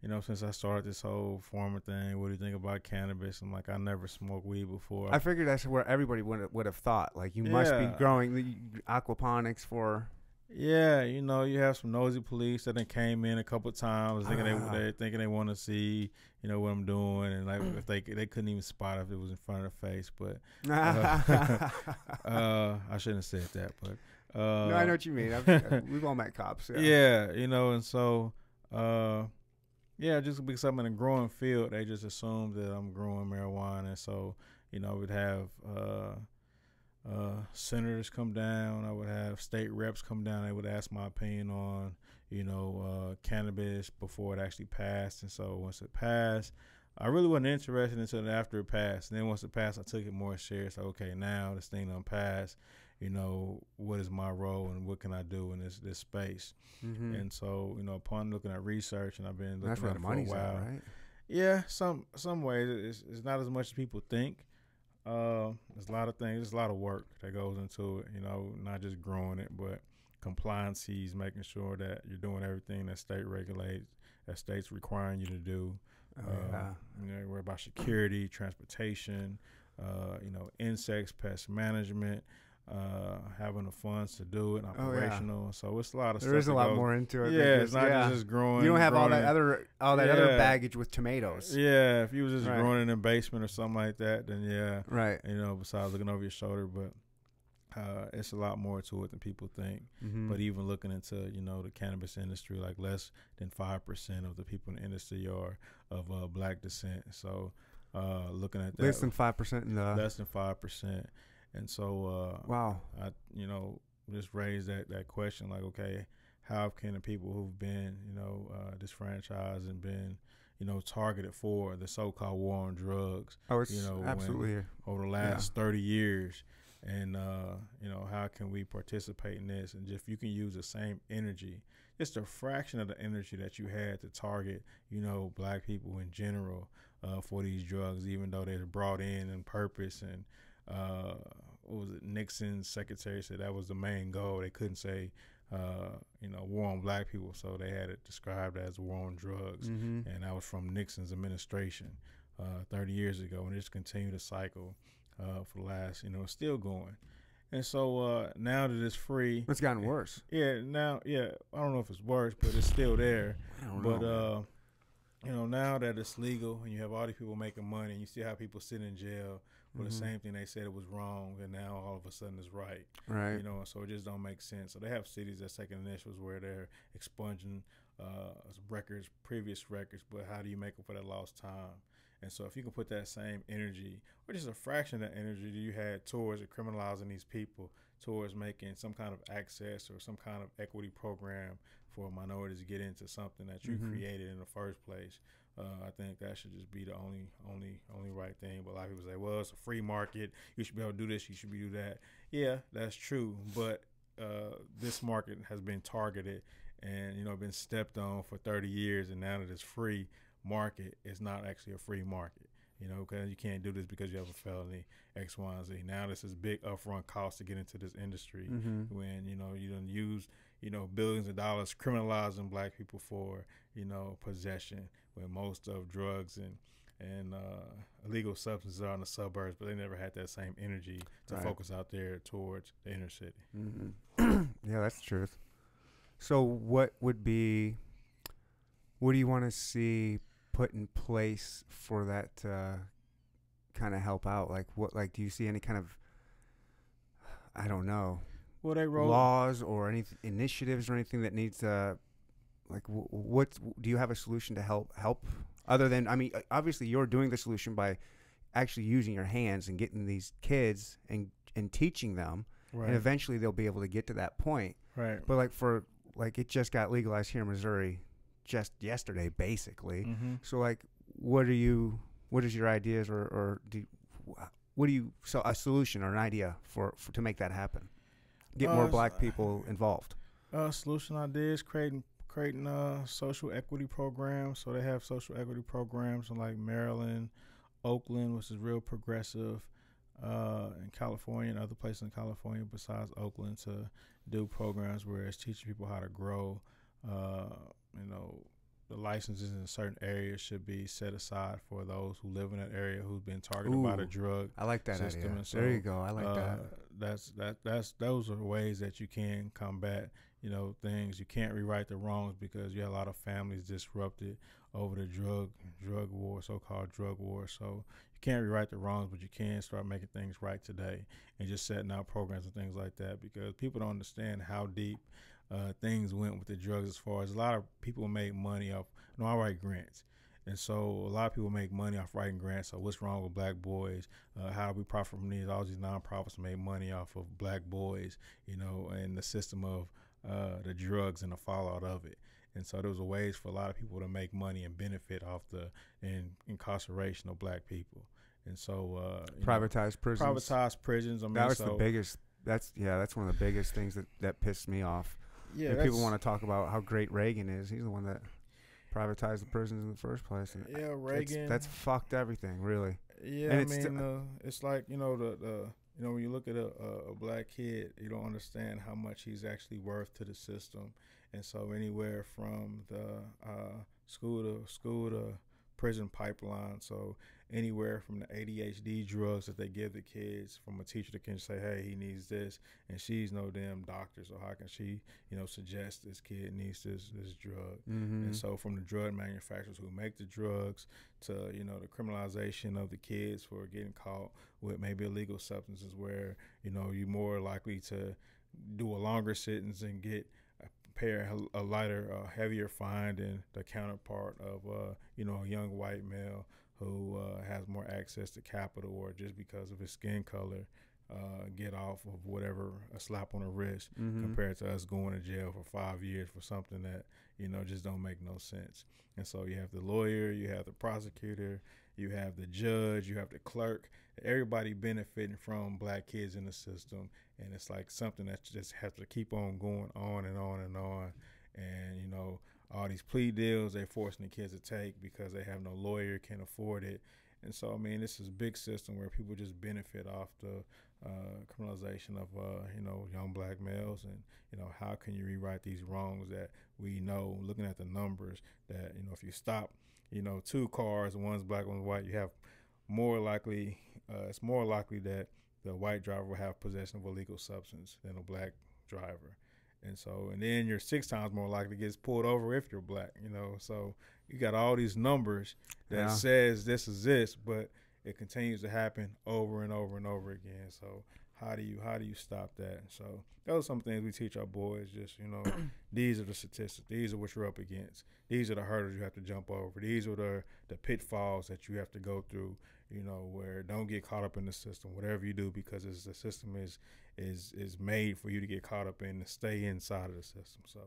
B: you know, since I started this whole farmer thing, what do you think about cannabis? I'm like, I never smoked weed before.
A: I figured that's where everybody would would have thought. Like you must be growing the aquaponics for.
B: Yeah, you know, you have some nosy police that then came in a couple times, thinking
A: Ah.
B: they they thinking they want to see, you know, what I'm doing, and like if they they couldn't even spot if it was in front of their face. But uh, I shouldn't have said that. But uh,
A: no, I know what you mean. I've, we've all met cops. Yeah.
B: yeah. you know, and so uh, yeah, just because I'm in a growing field, they just assume that I'm growing marijuana, and so you know, we'd have. Uh, senators come down. I would have state reps come down. They would ask my opinion on, you know, uh, cannabis before it actually passed. And so once it passed, I really wasn't interested until after it passed. And then once it passed, I took it more serious. Like, okay, now this thing done passed. You know, what is my role and what can I do in this this space?
A: Mm-hmm.
B: And so, you know, upon looking at research, and I've been looking
A: that's
B: at it for a while.
A: at, right?
B: Yeah, some some ways it's, it's not as much as people think. Uh, there's a lot of things. There's a lot of work that goes into it. You know, not just growing it, but compliances, making sure that you're doing everything that state regulates, that state's requiring you to do.
A: Oh,
B: uh,
A: yeah.
B: You know, worry about security, transportation, uh, you know, insects, pest management, uh, having the funds to do it,
A: Oh, yeah.
B: operational. So it's a lot of
A: There is a lot
B: goes-
A: more into it.
B: Yeah, it's not
A: yeah.
B: just growing.
A: You don't have all that other all that other baggage with tomatoes.
B: Yeah, if you was just
A: Right.
B: growing in a basement or something like that, then yeah,
A: Right.
B: you know, besides looking over your shoulder, but uh, it's a lot more to it than people think.
A: Mm-hmm.
B: But even looking into you know the cannabis industry, like less than five percent of the people in the industry are of uh, black descent. So uh, looking at that,
A: less than five percent in the.
B: less than five percent, and so uh,
A: wow.
B: I you know just raise that that question like okay how can the people who've been you know uh, disfranchised and been you know targeted for the so-called war on drugs
A: Oh, it's
B: you know, when- over the last 30 years and uh, you know how can we participate in this? And if you can use the same energy just a fraction of the energy that you had to target you know black people in general uh, for these drugs even though they're brought in in purpose and uh, what was it nixon's secretary said that was the main goal they couldn't say uh, you know war on black people so they had it described as war on drugs
A: Mm-hmm.
B: and that was from Nixon's administration uh, 30 years ago, and it's continued to cycle uh, for the last, you know, it's still going. And so uh, now that it's free,
A: It's gotten worse.
B: yeah, now, yeah, I don't know if it's worse, but it's still there.
A: I don't
B: But
A: know.
B: uh, you know, now that it's legal and you have all these people making money, and you see how people sit in jail for
A: Mhm.
B: the same thing they said it was wrong, and now all of a sudden it's right
A: right.
B: you know, so it just don't make sense. So they have cities that's taking initiatives where they're expunging uh, records, previous records, but how do you make up for that lost time? And so if you can put that same energy, or just a fraction of that energy that you had towards criminalizing these people, towards making some kind of access or some kind of equity program for minorities to get into something that you
A: Mhm.
B: created in the first place. Uh, I think that should just be the only, only, only right thing. But a lot of people say, "Well, it's a free market. You should be able to do this. You should be do that." Yeah, that's true. But uh, this market has been targeted and you know been stepped on for 30 years, and now that it's free market, it's not actually a free market. You know, because you can't do this because you have a felony X, Y, and Z. Now this is big upfront cost to get into this industry
A: Mm-hmm.
B: when you know you don't use you know billions of dollars criminalizing black people for you know possession when most of drugs and and uh, illegal substances are in the suburbs, but they never had that same energy to
A: Right.
B: focus out there towards the inner city.
A: Mm-hmm. yeah, that's the truth. So, what would be, what do you want to see put in place for that to kind of help out? Like, what, like, do you see any kind of, I don't know,
B: Well, they wrote
A: laws or any initiatives or anything that needs to, like, what do you have a solution to help, help other than, I mean, obviously you're doing the solution by actually using your hands and getting these kids and, and teaching them
B: right,
A: and eventually they'll be able to get to that point.
B: right.
A: But like for like it just got legalized here in Missouri just yesterday, basically.
B: Mm-hmm.
A: So like, what are you? What is your ideas or or do? What do you? So a solution or an idea for, for to make that happen? Get more
B: Uh,
A: black people involved.
B: Uh, solution ideas creating creating uh social equity programs. So they have social equity programs in like Maryland, Oakland, which is real progressive, uh, in California and other places in California besides Oakland to do programs where it's teaching people how to grow. Uh, you know, the licenses in certain areas should be set aside for those who live in that area who've been targeted by the drug
A: I like that
B: system
A: idea.
B: and
A: there you go. I like
B: uh,
A: that.
B: That's that that's those are ways that you can combat you know things. You can't rewrite the wrongs because you have a lot of families disrupted over the drug drug war, so called drug war. So you can't rewrite the wrongs, but you can start making things right today and just setting out programs and things like that because people don't understand how deep uh, things went with the drugs as far as a lot of people make money off. No, I write grants. And so a lot of people make money off writing grants. So what's wrong with black boys? Uh, how do we profit from these? All these nonprofits make money off of black boys, you know, and the system of uh, the drugs and the fallout of it. And so there was a ways for a lot of people to make money and benefit off the in, incarceration of black people. And so uh, you know,
A: Privatized prisons.
B: privatized prisons. I mean,
A: that was
B: so,
A: the biggest. That's yeah. That's one of the biggest things that that pissed me off.
B: Yeah,
A: If people want to talk about how great Reagan is, he's the one that privatized the prisons in the first place. And
B: Yeah, Reagan.
A: That's, fucked everything, really.
B: Yeah,
A: And
B: I
A: it's
B: mean,
A: still-
B: uh, it's like you know the, the you know when you look at a, a, a black kid, you don't understand how much he's actually worth to the system, and so anywhere from the uh, school to school to prison pipeline. So anywhere from the ADHD drugs that they give the kids, from a teacher that can say, "Hey, he needs this," and she's no damn doctor, so how can she, you know, suggest this kid needs this this drug?
A: Mm-hmm.
B: And so, from the drug manufacturers who make the drugs to you know the criminalization of the kids for getting caught with maybe illegal substances, where you know you're more likely to do a longer sentence and get pay a, lighter, uh, heavier fine than the counterpart of uh, you know a young white male who uh, has more access to capital or just because of his skin color uh, get off of whatever a slap on the wrist
A: mm-hmm.
B: compared to us going to jail for five years for something that you know just don't make no sense and so you have the lawyer you have the prosecutor you have the judge you have the clerk everybody benefiting from black kids in the system and it's like something that just has to keep on going on and on and on and you know all these plea deals they're forcing the kids to take because they have no lawyer, can't afford it. And so, I mean, this is a big system where people just benefit off the uh, criminalization of, uh, you know, young black males. And, you know, how can you rewrite these wrongs that we know, looking at the numbers, that, you know, if you stop, you know, two cars, one's black, one's white, you have more likely, uh, it's more likely that the white driver will have possession of a legal substance than a black driver. And so and then you're six times more likely to get pulled over if you're black you know? So you got all these numbers that yeah. says this is this but it continues to happen over and over and over again. So how do you how do you stop that so those are some things we teach our boys just you know these are the statistics these are what you're up against these are the hurdles you have to jump over these are the the pitfalls that you have to go through you know where don't get caught up in the system whatever you do because the system is is is made for you to get caught up in to stay inside of the system. So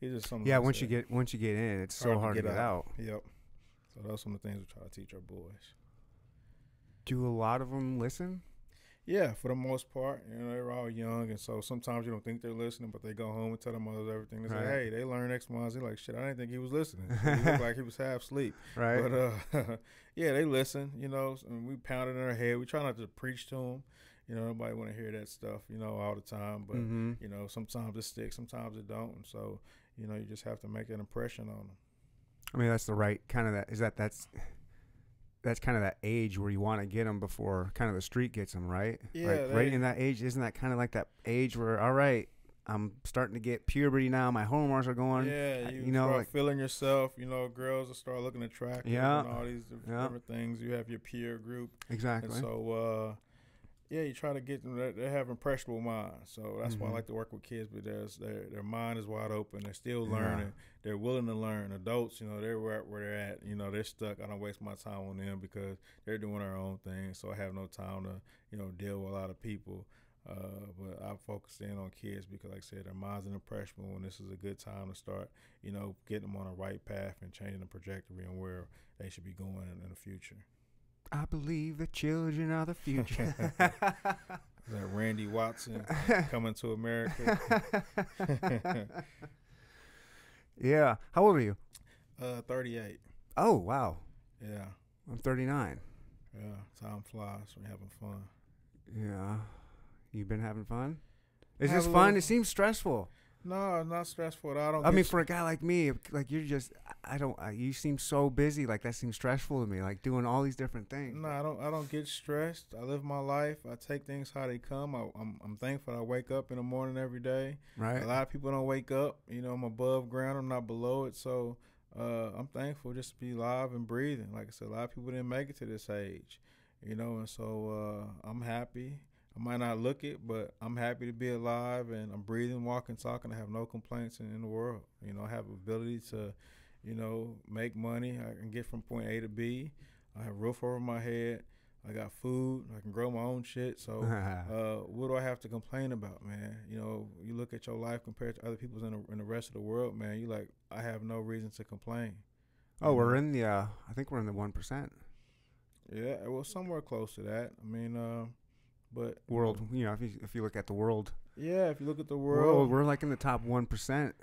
B: it's just something.
A: Yeah, once you get once you get in, it's hard so hard to get, to get out.
B: out. Yep. So those are some of the things we try to teach our boys.
A: Do a lot of them listen?
B: Yeah, for the most part, you know they're all young, and so sometimes you don't think they're listening, but they go home and tell their mothers everything. They right. say, "Hey, they learn X, Y, Z." Like shit, I didn't think he was listening. he looked like he was half asleep.
A: Right.
B: But uh, yeah, they listen. You know, and we pound it in their head. We try not to preach to them. You know, nobody want to hear that stuff, you know, all the time. But mm-hmm. you know, sometimes it sticks, sometimes it don't. And so, you know, you just have to make an impression on them.
A: I mean, that's the right kind of that. Is that that's that's kind of that age where you want to get them before kind of the street gets them, right?
B: Yeah.
A: Like, right in that age, isn't that kind of like that age where all right, I'm starting to get puberty now. My hormones are going.
B: Yeah, you, you know, like feeling yourself. You know, girls will start looking attractive.
A: Yeah,
B: and all these different,
A: yeah.
B: different things. You have your peer group.
A: Exactly.
B: And so, uh, yeah, you try to get them. They have impressionable minds, so that's mm-hmm. why I mm-hmm. like to work with kids because their their mind is wide open. They're still learning. Yeah. They're willing to learn. Adults, you know, they're where, where they're at. You know, they're stuck. I don't waste my time on them because they're doing their own thing. So I have no time to you know deal with a lot of people. Uh, but I focus in on kids because, like I said, their minds are impressionable, and this is a good time to start, you know, getting them on the right path and changing the trajectory and where they should be going in, in the future.
A: I believe the children are the future.
B: Is that Randy Watson coming to America?
A: yeah. How old are you?
B: Uh, 38.
A: Oh, wow.
B: Yeah.
A: I'm 39.
B: Yeah. Time flies. We're having fun.
A: Yeah. You've been having fun? Is this fun? It seems stressful.
B: No, not stressful. I don't.
A: I mean, for a guy like me, like you're just, I don't. I, you seem so busy. Like that seems stressful to me. Like doing all these different things.
B: No, I don't. I don't get stressed. I live my life. I take things how they come. I, am I'm, I'm thankful. I wake up in the morning every day.
A: Right.
B: A lot of people don't wake up. You know, I'm above ground. I'm not below it. So uh, I'm thankful just to be alive and breathing. Like I said, a lot of people didn't make it to this age. You know, and so uh, I'm happy. I might not look it, but I'm happy to be alive and I'm breathing, walking, talking. I have no complaints in, in the world. You know, I have ability to, you know, make money. I can get from point A to B. I have roof over my head. I got food. I can grow my own shit. So, uh, what do I have to complain about, man? You know, you look at your life compared to other people's in the, in the rest of the world, man. You like, I have no reason to complain.
A: Oh, we're in the. Uh, I think we're in the one percent.
B: Yeah, well, somewhere close to that. I mean, uh, but
A: world, you know, if you if you look at the world,
B: yeah, if you look at the world, world
A: we're like in the top one percent.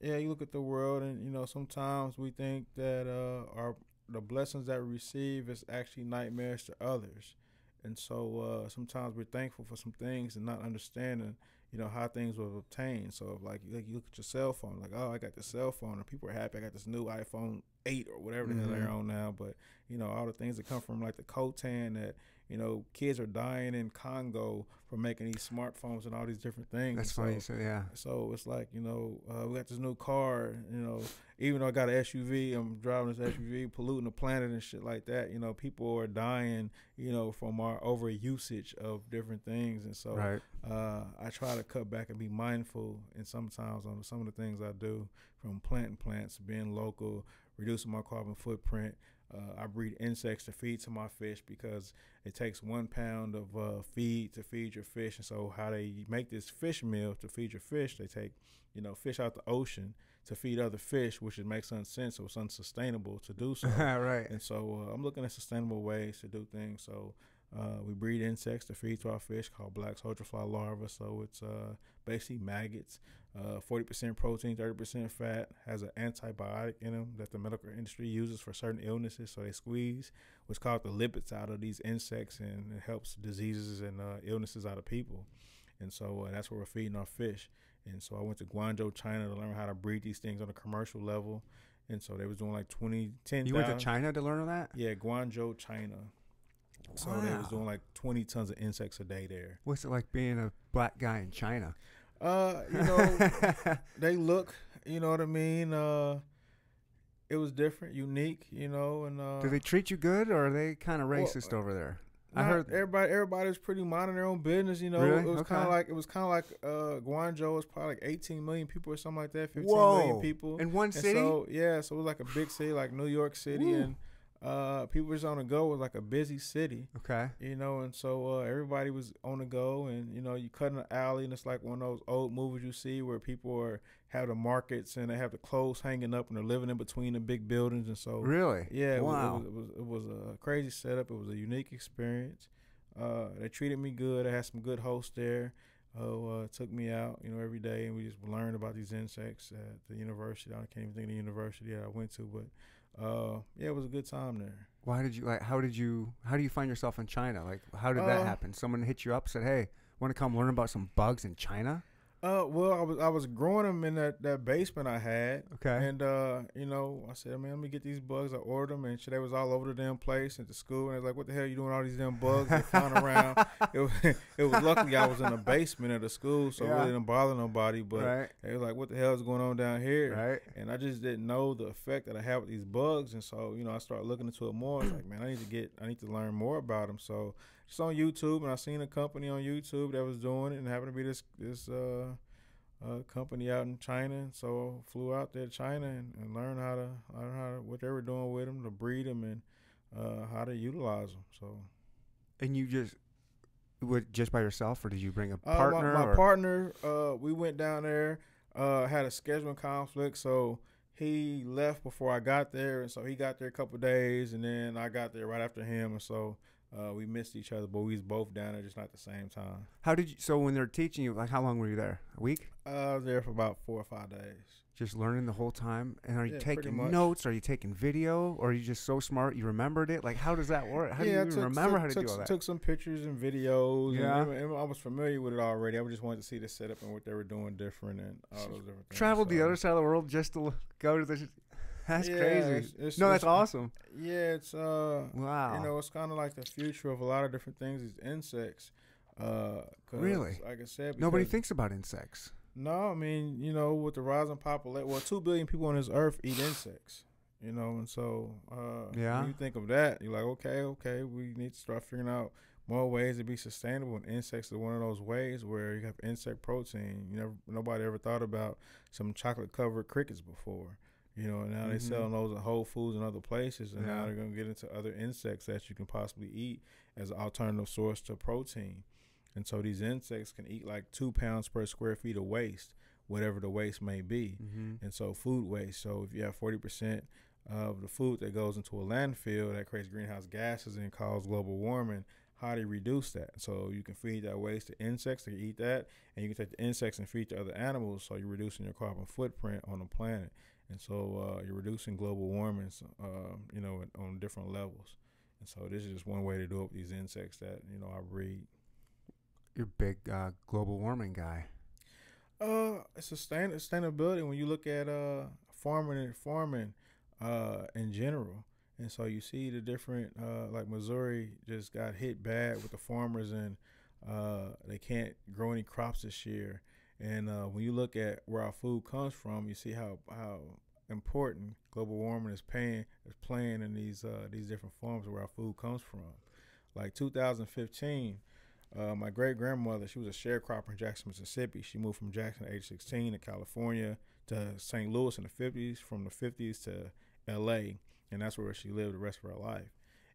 B: Yeah, you look at the world, and you know, sometimes we think that uh, our the blessings that we receive is actually nightmares to others, and so uh, sometimes we're thankful for some things and not understanding, you know, how things were obtained. So, like, like you look at your cell phone, like, oh, I got this cell phone, and people are happy. I got this new iPhone eight or whatever the hell they're
A: Mhm.
B: on now. But you know, all the things that come from like the coltan that you know kids are dying in Congo from making these smartphones and all these different things.
A: That's
B: And
A: funny.
B: so-
A: So yeah.
B: so it's like you know, uh, we got this new car. You know, even though I got an SUV, I'm driving this SUV, polluting the planet and shit like that. You know, people are dying. You know, from our over usage of different things, and so
A: right.
B: uh, I try to cut back and be mindful. And sometimes on some of the things I do, from planting plants, being local, reducing my carbon footprint. Uh, I breed insects to feed to my fish because it takes one pound of uh, feed to feed your fish. And so, how they make this fish meal to feed your fish, they take, you know, fish out the ocean to feed other fish, which it makes sense. So it's unsustainable to do so.
A: right.
B: And so uh, I'm looking at sustainable ways to do things. So uh, we breed insects to feed to our fish called black soldier fly larvae. So it's uh, basically maggots, uh, 40% protein, 30% fat, has an antibiotic in them that the medical industry uses for certain illnesses. So they squeeze what's called the lipids out of these insects and it helps diseases and uh, illnesses out of people. And so uh, that's what we're feeding our fish. And so I went to Guangzhou, China to learn how to breed these things on a commercial level. And so they was doing like 20, 10,
A: You went to China to learn all that?
B: yeah, Guangzhou, China. So they was doing like 20 tons of insects a day there.
A: What's it like being a black guy in China?
B: Uh, you know, they look, you know what I mean? Uh, it was different, unique, you know, and uh,
A: Do they treat you good, or are they kind of
B: well,
A: racist over there? I heard-
B: everybody everybody's pretty minding their own business, you know.
A: Really?
B: It was kind of like it was kind of like uh, Guangzhou was probably like 18 million people or something like that, 15
A: Whoa!
B: million people.
A: in one
B: And
A: city?
B: so yeah, so it was like a big city like New York City,
A: Woo.
B: and uh, people was on the go. It was like a busy city.
A: okay.
B: you know, and so uh, everybody was on the go, and you know, you cut in the alley, and it's like one of those old movies you see where people are have the markets and they have the clothes hanging up, and they're living in between the big buildings, and so
A: Really?
B: yeah, it, wa-
A: Wow.
B: it, was, it was it was a crazy setup. It was a unique experience. Uh, they treated me good. I had some good hosts there. who uh, took me out, you know, every day, and we just learned about these insects at the university. I can't even think of the university that I went to, but uh, yeah, it was a good time there.
A: Why did you like? How did you? How do you find yourself in China? Like, how did that
B: Uh,
A: happen? Someone hit you up, said, "Hey, want to come learn about some bugs in China?"
B: Uh, well, I was I was growing them in that, that basement I had,
A: Okay.
B: and uh, you know, I said, man, let me get these bugs. I ordered them, and shit, they was all over the damn place at the school, and I was like, what the hell you doing all these damn bugs? They flying around. It was, it was luckily I was in the basement of the school, so it really didn't bother nobody. But
A: right.
B: they was like, what the hell is going on down here?
A: Right.
B: And I just didn't know the effect that I have with these bugs, and so you know, I started looking into it more. It's like, man, I need to get, I need to learn more about them. So just on YouTube, and I seen a company on YouTube that was doing it, and happened to be this this uh, uh, company out in China. So flew out there to China and, and learned how to learn how to, what they were doing with them to breed them and uh, how to utilize them. So
A: And you just with just by yourself, or did you bring a
B: Uh,
A: partner?
B: my, my partner, uh, we went down there, uh, had a scheduling conflict, so he left before I got there, and so he got there a couple days, and then I got there right after him, and so uh, we missed each other, but we was both down there just not at the same time.
A: How did you? So when they're teaching you, like, how long were you there? A week?
B: Uh, I was there for about four or five days.
A: Just learning the whole time. And are you
B: Yeah,
A: taking notes? Are you taking video? Or are you just so smart you remembered it? Like, how does that work? How do you even remember
B: took,
A: how to
B: took,
A: do all that?
B: Took some pictures and videos.
A: Yeah.
B: and, and I was familiar with it already. I just wanted to see the setup and what they were doing different and all those different things.
A: Traveled the other side of the world just to go to the. That's
B: Yeah,
A: crazy.
B: it's- it's-
A: no, that's awesome.
B: Yeah, it's uh,
A: Wow.
B: You know, it's kind of like the future of a lot of different things. These insects. Uh, 'cause
A: Really?
B: Like I said,
A: Nobody thinks about insects.
B: No, I mean, you know, with the rising population, well, two billion people on this earth eat insects. You know, and so uh,
A: Yeah.
B: when you think of that, you're like, okay, okay, we need to start figuring out more ways to be sustainable. And insects are one of those ways where you have insect protein. You never, nobody ever thought about some chocolate covered crickets before. You know, now they
A: Mhm.
B: selling those at Whole Foods and other places, and now they're gonna get into other insects that you can possibly eat as an alternative source to protein. And so these insects can eat like two pounds per square feet of waste, whatever the waste may be.
A: Mm-hmm.
B: And so food waste. So if you have forty percent of the food that goes into a landfill that creates greenhouse gases and causes global warming, how do you reduce that? So you can feed that waste to insects to eat that, and you can take the insects and feed to other animals. So you're reducing your carbon footprint on the planet, and so uh, you're reducing global warming, uh, you know, on different levels. And so this is just one way to do it with these insects that you know I breed.
A: You're a big uh, global warming guy.
B: Uh, sustain sustainability. When you look at uh farming and farming, uh, in general. And so you see the different, uh, like Missouri just got hit bad with the farmers and uh, they can't grow any crops this year. And uh, when you look at where our food comes from, you see how how important global warming is paying is playing in these uh, these different forms where our food comes from. Like 2015, uh, my great grandmother, she was a sharecropper in Jackson, Mississippi. She moved from Jackson at age 16 to California to St. Louis in the 50s, from the 50s to LA, and that's where she lived the rest of her life.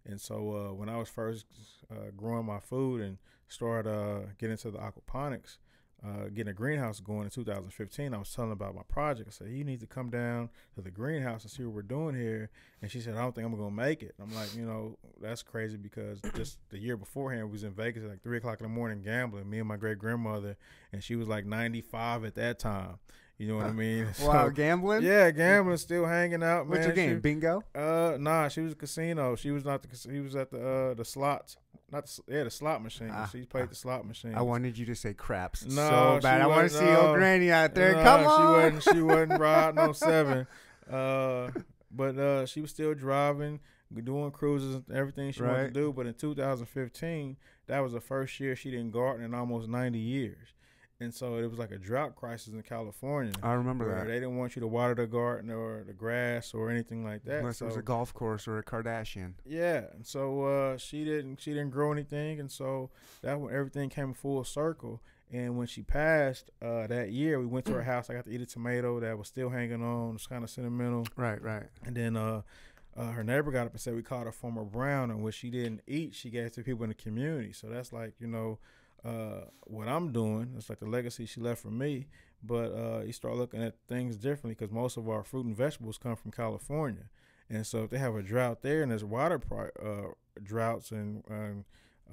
B: And so uh, when I was first uh, growing my food and started uh, getting into the aquaponics, uh, getting a greenhouse going in 2015, I was telling about my project. I said, "You need to come down to the greenhouse and see what we're doing here." And she said, "I don't think I'm gonna make it." I'm like, you know, that's crazy because just the year beforehand, we was in Vegas at like three o'clock in the morning gambling. Me and my great grandmother, and she was like 95 at that time. You know what I mean?
A: wow, gambling?
B: Yeah, gambling, still hanging out.
A: What's your game?
B: She,
A: Bingo?
B: Uh, nah, she was a casino. She was not the. He was at the uh the slots. Not the, yeah, the slot machine. Ah, she played the slot machine.
A: I wanted you to say craps.
B: No,
A: so bad. I want to see old granny out there. No, Come
B: on. She wasn't. She wasn't riding on seven. Uh, but uh, she was still driving, doing cruises and everything she right. wanted to do. But in 2015, that was the first year she didn't garden in almost 90 years and so it was like a drought crisis in California.
A: I remember that
B: they didn't want you to water the garden or the grass or anything like that.
A: Unless
B: so,
A: it was a golf course or a Kardashian.
B: Yeah, and so uh, she didn't she didn't grow anything, and so that when everything came full circle. And when she passed uh, that year, we went to her house. I got to eat a tomato that was still hanging on. It's kind of sentimental.
A: Right, right.
B: And then uh, uh, her neighbor got up and said we caught her Farmer Brown, and what she didn't eat, she gave to people in the community. So that's like you know uh, what I'm doing. It's like the legacy she left for me. But uh, you start looking at things differently because most of our fruit and vegetables come from California, and so if they have a drought there and there's water uh, droughts and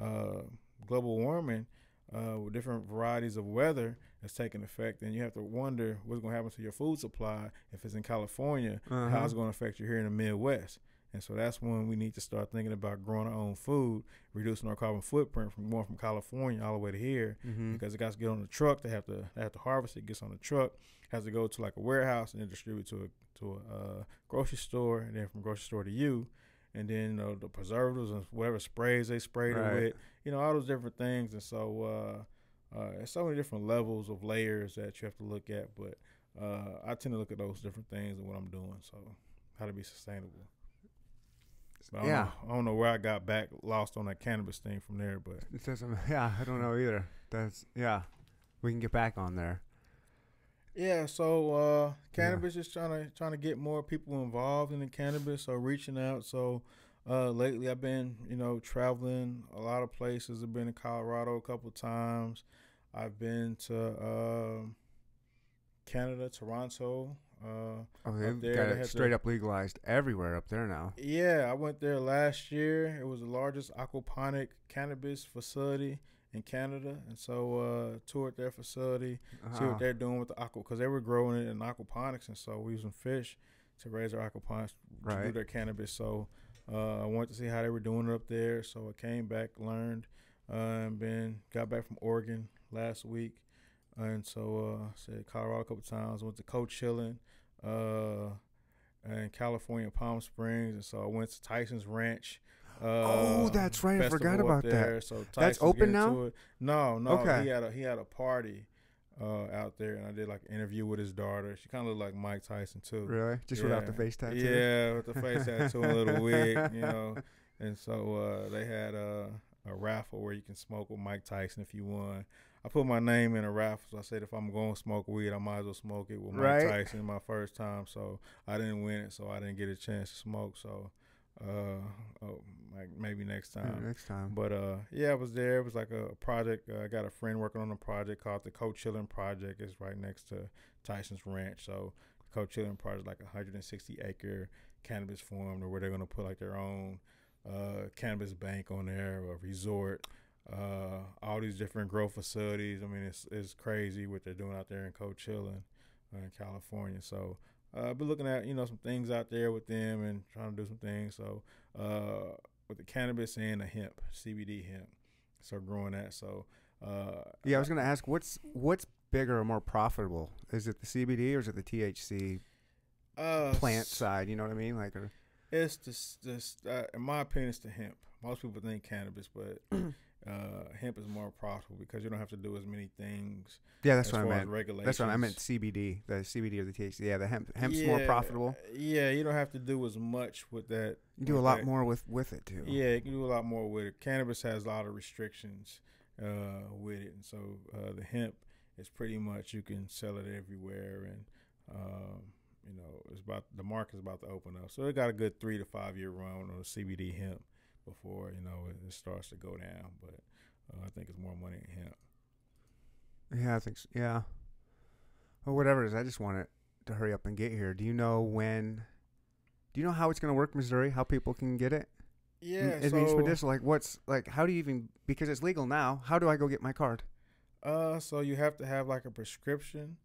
B: uh, global warming uh, with different varieties of weather that's taking effect, then you have to wonder what's going to happen to your food supply if it's in California. Uh-huh. How it's going to affect you here in the Midwest. And so that's when we need to start thinking about growing our own food, reducing our carbon footprint from going from California all the way to here. Mm-hmm. Because it got to get on the truck, they have to they have to harvest it, gets on the truck, has to go to like a warehouse and then distribute to a to a uh, grocery store, and then from grocery store to you. And then you know the preservatives and whatever sprays they sprayed right. it with, you know all those different things. And so uh, uh, there's so many different levels of layers that you have to look at. But uh, I tend to look at those different things and what I'm doing. So how to be sustainable. I yeah, know, I don't know where I got back lost on that cannabis thing from there, but
A: it says, yeah, I don't know either. That's yeah, we can get back on there.
B: Yeah, so uh, cannabis yeah. is trying to trying to get more people involved in the cannabis, so reaching out. So uh, lately, I've been you know traveling a lot of places. I've been to Colorado a couple times. I've been to uh, Canada, Toronto. Uh,
A: oh, they've there, got they it straight to, up legalized everywhere up there now.
B: Yeah, I went there last year. It was the largest aquaponic cannabis facility in Canada, and so uh, toured their facility, uh-huh. see what uh-huh. they're doing with the aqua because they were growing it in aquaponics, and so we using fish to raise our aquaponics right. to do their cannabis. So uh, I wanted to see how they were doing it up there. So I came back, learned, uh, and then got back from Oregon last week. And so uh, said Colorado a couple times. Went to Coachella, uh, and California Palm Springs, and so I went to Tyson's Ranch.
A: Uh, oh, that's right. I forgot about that.
B: So Tyson's
A: that's open now.
B: No, no. Okay. He had a he had a party uh, out there, and I did like an interview with his daughter. She kind of looked like Mike Tyson too.
A: Really? Just yeah. without the face tattoo?
B: Yeah, with the face tattoo and a little wig, you know. And so uh, they had a, a raffle where you can smoke with Mike Tyson if you won. I put my name in a raffle. So I said if I'm going to smoke weed, I might as well smoke it with Mike right. Tyson my first time. So I didn't win it, so I didn't get a chance to smoke. So uh, oh, like maybe next time.
A: Yeah, next time.
B: But uh, yeah, I was there. It was like a project. Uh, I got a friend working on a project called the Coachella Project. It's right next to Tyson's Ranch. So the Coachella Project, is like a 160 acre cannabis farm, where they're gonna put like their own uh, cannabis bank on there, a resort uh, all these different growth facilities. I mean, it's it's crazy what they're doing out there in Coachella, uh, in California. So uh, I've been looking at you know some things out there with them and trying to do some things. So uh, with the cannabis and the hemp, CBD hemp, so growing that. So uh,
A: yeah, I was gonna ask what's what's bigger or more profitable? Is it the CBD or is it the THC?
B: Uh,
A: plant side. You know what I mean? Like, or,
B: It's just, uh, in my opinion, it's the hemp. Most people think cannabis, but uh, hemp is more profitable because you don't have to do as many things.
A: yeah, that's
B: as
A: what I meant. That's what I meant. CBD, the CBD or the THC. Yeah, the hemp hemp's more profitable.
B: Yeah, you don't have to do as much with that.
A: You do a lot
B: that.
A: more with with it too.
B: Yeah, you can do a lot more with it. Cannabis has a lot of restrictions uh, with it, and so uh, the hemp is pretty much you can sell it everywhere, and um, you know it's about the market's about to open up. So it got a good three to five year run on the CBD hemp before you know it, it starts to go down. But uh, I think it's more money in hemp.
A: Yeah, I think so. Yeah. Well, whatever it is, I just want it to hurry up and get here. Do you know when? Do you know how it's going to work, Missouri? How people can get it?
B: Yeah,
A: it
B: so
A: means medicinal. Like, what's like? How do you even? Because it's legal now. How do I go get my card?
B: Uh, so you have to have like a prescription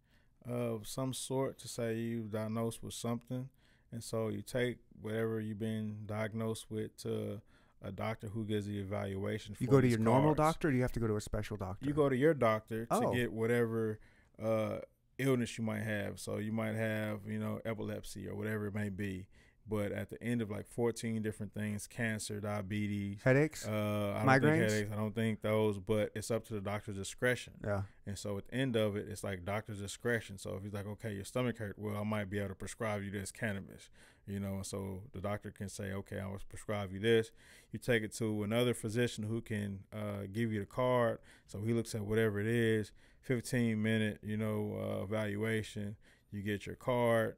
B: of some sort to say you diagnosed with something, and so you take whatever you've been diagnosed with to a doctor who gives the evaluation.
A: You go to your normal doctor. Or do you have to go to a special doctor?
B: You go to your doctor
A: Oh.
B: to get whatever uh, illness you might have. So you might have, you know, epilepsy or whatever it may be. But at the end of like 14 different things, cancer, diabetes,
A: headaches.
B: uh, I don't
A: Migraines?
B: think headaches, I don't think those, but it's up to the doctor's discretion.
A: yeah.
B: And so at the end of it, it's like doctor's discretion. So if he's like, okay, your stomach hurt, well, I might be able to prescribe you this cannabis, you know. And so the doctor can say, okay, I will prescribe you this. You take it to another physician who can uh, give you the card. So he looks at whatever it is, 15 minute, you know, uh, evaluation. You get your card,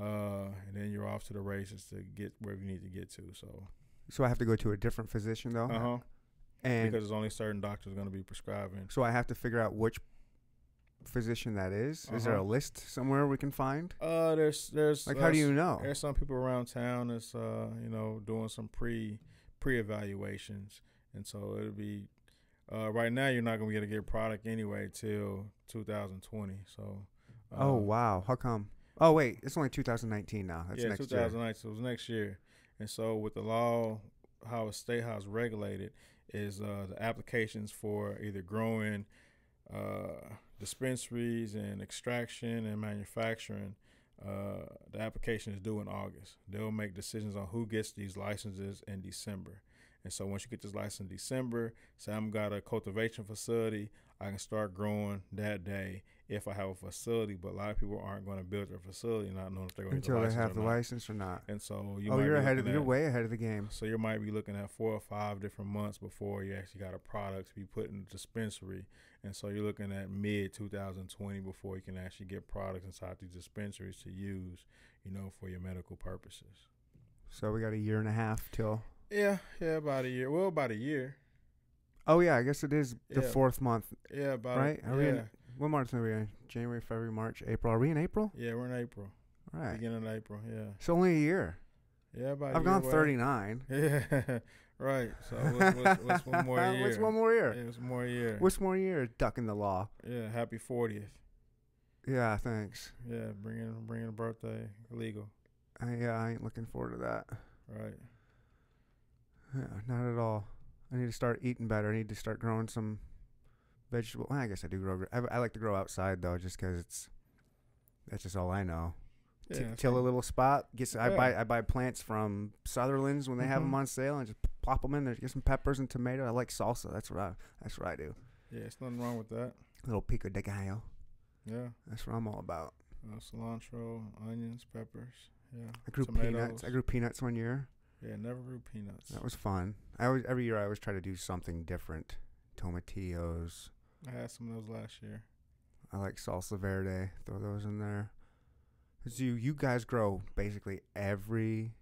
B: uh, and then you're off to the races to get wherever you need to get to. So,
A: So I have to go to a different physician though,
B: uh huh.
A: and
B: Because there's only certain doctors going to be prescribing.
A: so I have to figure out which physician that is. Is there a
B: Uh-huh.
A: list somewhere we can find?
B: Uh, there's there's
A: Like, how do
B: uh,
A: you know?
B: There's some people around town that's uh, you know, doing some pre pre evaluations, and so it'll be uh, right now you're not gonna be able to get a product anyway till 2020. So uh,
A: oh wow, how come? Oh wait, it's only 2019 now. That's
B: yeah,
A: next year.
B: So it was next year, and so with the law, how a state house regulated is uh, the applications for either growing uh, dispensaries and extraction and manufacturing. Uh, the application is due in August. They'll make decisions on who gets these licenses in December. And so once you get this license in December, say I'm got a cultivation facility, I can start growing that day if I have a facility. But a lot of people aren't going to build their facility not knowing if they're going to
A: Until they have the
B: not.
A: license or not.
B: And so you
A: oh,
B: might
A: you're ahead of
B: looking
A: you're way ahead of the game.
B: so you might be looking at four or five different months before you actually got a product to be put in the dispensary. And so you're looking at mid 2020 before you can actually get products inside these dispensaries to use, you know, for your medical purposes.
A: So we got a year and a half till.
B: Yeah, yeah, about a year. Well, about a year.
A: Oh yeah, I guess it is the
B: Yeah.
A: fourth month.
B: Yeah, about
A: Right? Are we in- What month are we in? January, February, March, April. Are we in April?
B: yeah, we're in April,
A: All right.
B: beginning of April. Yeah,
A: It's only a year.
B: yeah, about.
A: I've gone 39.
B: Yeah, right. So what's, what's, what's one more year?
A: What's one more year?
B: Yeah, what's one more year?
A: What's more year? Ducking the law.
B: yeah, happy 40th.
A: Yeah, thanks.
B: Yeah, bringing bringing a birthday legal.
A: I, yeah, I ain't looking forward to that.
B: Right.
A: Yeah, not at all. I need to start eating better. I need to start growing some vegetable. Well, I guess I do grow. I, I like to grow outside though, just 'cause it's that's just all I know. T-
B: Yeah,
A: till a little spot. Get s I
B: Yeah.
A: buy I buy plants from Sutherland's when they have 'em have them on sale and just plop them in there. Get some peppers and tomato. I like salsa. That's what I that's what I do.
B: Yeah, it's nothing wrong with that.
A: little pico de gallo.
B: Yeah.
A: That's what I'm all about.
B: Uh, cilantro, onions, peppers. Yeah.
A: I grew
B: Tomatoes.
A: peanuts. I grew peanuts one year.
B: Yeah, never grew peanuts.
A: That was fun. I always every year I always try to do something different. Tomatillos.
B: I had some of those last year.
A: I like salsa verde. Throw those in there. 'Cause you you guys grow basically every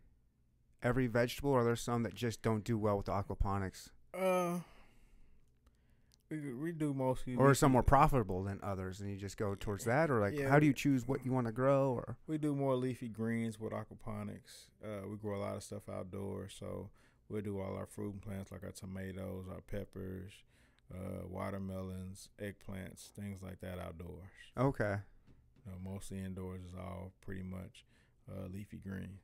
A: every vegetable, or there's some that just don't do well with the aquaponics,
B: Uh, we we do mostly.
A: or some more profitable than others, and you just go towards that, or like
B: Yeah,
A: how do you choose what you want to grow, or
B: We do more leafy greens with aquaponics. Uh, we grow a lot of stuff outdoors, so we'll do all our fruit plants like our tomatoes, our peppers, uh, watermelons, eggplants, things like that outdoors.
A: okay,
B: You know, mostly indoors is all pretty much uh, leafy greens.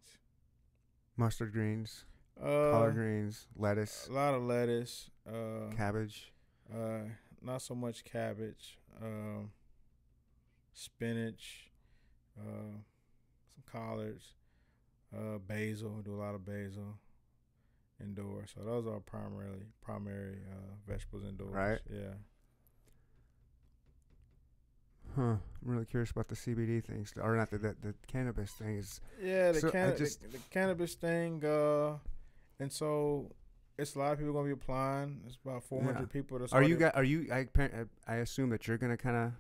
A: mustard greens,
B: Uh,
A: collard greens, lettuce,
B: a lot of lettuce. Uh,
A: cabbage.
B: Uh, not so much cabbage. Um, spinach. Uh, some collards, uh, basil. Do a lot of basil indoors. So those are primarily primary uh, vegetables indoors.
A: Right.
B: Yeah.
A: Huh. I'm really curious about the CBD things, or not the the, the cannabis thing. Is
B: Yeah, the,
A: So,
B: canna-
A: just-
B: the, the cannabis thing, uh, and so it's a lot of people gonna be applying. It's about 400
A: Yeah.
B: people. That's
A: are you got? Are you? I I assume that you're gonna kind of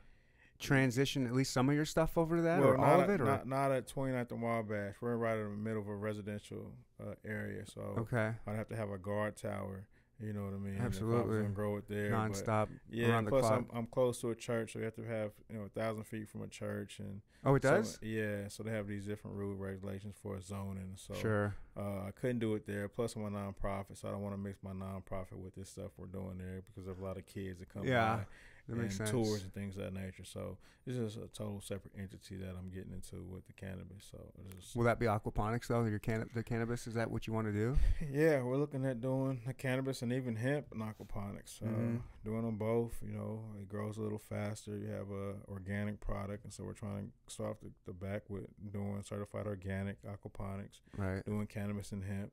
A: transition at least some of your stuff over to that,
B: well,
A: or all
B: at,
A: of it, or
B: not, not at 29th and Wabash. We're right in the middle of a residential uh, area, so
A: okay,
B: I'd have to have a guard tower. You know what I mean? If I was
A: Absolutely.
B: gonna grow it there, but-
A: nonstop
B: Yeah,
A: around the
B: plus. I'm I'm close to a church, so you have to have you know a thousand feet from a church, and
A: oh, it
B: so-
A: does.
B: yeah, so they have these different rule regulations for zoning. So
A: sure.
B: uh, I couldn't do it there. Plus, I'm a nonprofit, so I don't want to mix my nonprofit with this stuff we're doing there because there's a lot of kids that come
A: Yeah,
B: by
A: That
B: and
A: makes sense.
B: tours and things of that nature. So this is a total separate entity that I'm getting into with the cannabis. So it's just,
A: Will that be aquaponics though? Your can the cannabis is that what you want to do?
B: yeah, we're looking at doing the cannabis and even hemp and aquaponics. Uh,
A: Mhm.
B: Doing them both. You know, it grows a little faster. You have a organic product, and so we're trying to start off the, the back with doing certified organic aquaponics.
A: Right.
B: doing cannabis and hemp.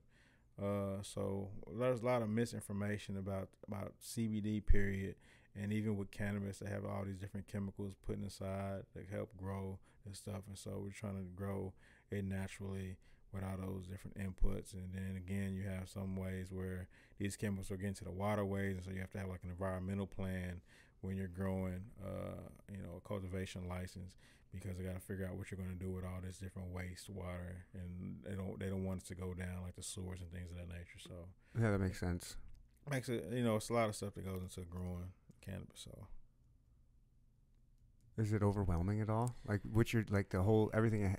B: Uh, so there's a lot of misinformation about about CBD period, and even with cannabis, they have all these different chemicals put inside that help grow and stuff. And so we're trying to grow it naturally without those different inputs. And then again, you have some ways where these chemicals are getting to the waterways, and so you have to have like an environmental plan when you're growing, uh, you know, a cultivation license because they got to figure out what you're going to do with all this different waste water, and they don't they don't want it to go down like the sewers and things of that nature. So
A: Yeah, that makes sense.
B: makes it you know it's a lot of stuff that goes into growing cannabis. So
A: Is it overwhelming at all? Like, which you're like the whole everything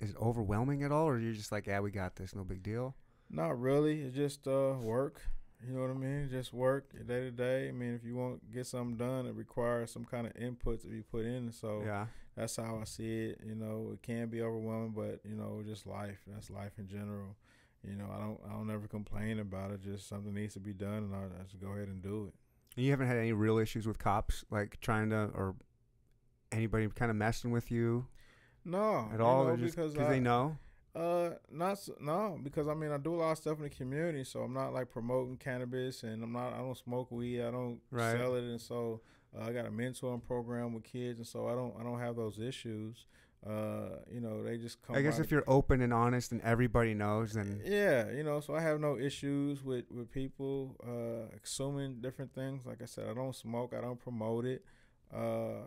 A: Is it overwhelming at all, or you're just like, yeah, we got this, no big deal.
B: not really. It's just uh work. You know what I mean? Just work day to day. I mean, if you want to get something done, it requires some kind of input to be put in. So
A: yeah.
B: that's how I see it. You know, it can be overwhelming, but you know, just life. That's life in general. You know, I don't I don't ever complain about it. Just something needs to be done, and I, I just go ahead and do it.
A: And you haven't had any real issues with cops, like trying to or anybody kind of messing with you
B: No,
A: at
B: you
A: all,
B: know,
A: just
B: because I-
A: they know.
B: Uh, not no, because I mean I do a lot of stuff in the community, so I'm not like promoting cannabis, and I'm not I don't smoke weed, I don't
A: Right.
B: sell it, and so uh, I got a mentoring program with kids, and so I don't I don't have those issues. Uh, you know, they just come.
A: I guess if you're open and honest and everybody knows, then
B: yeah, you know, so I have no issues with with people uh consuming different things. Like I said, I don't smoke, I don't promote it. Uh,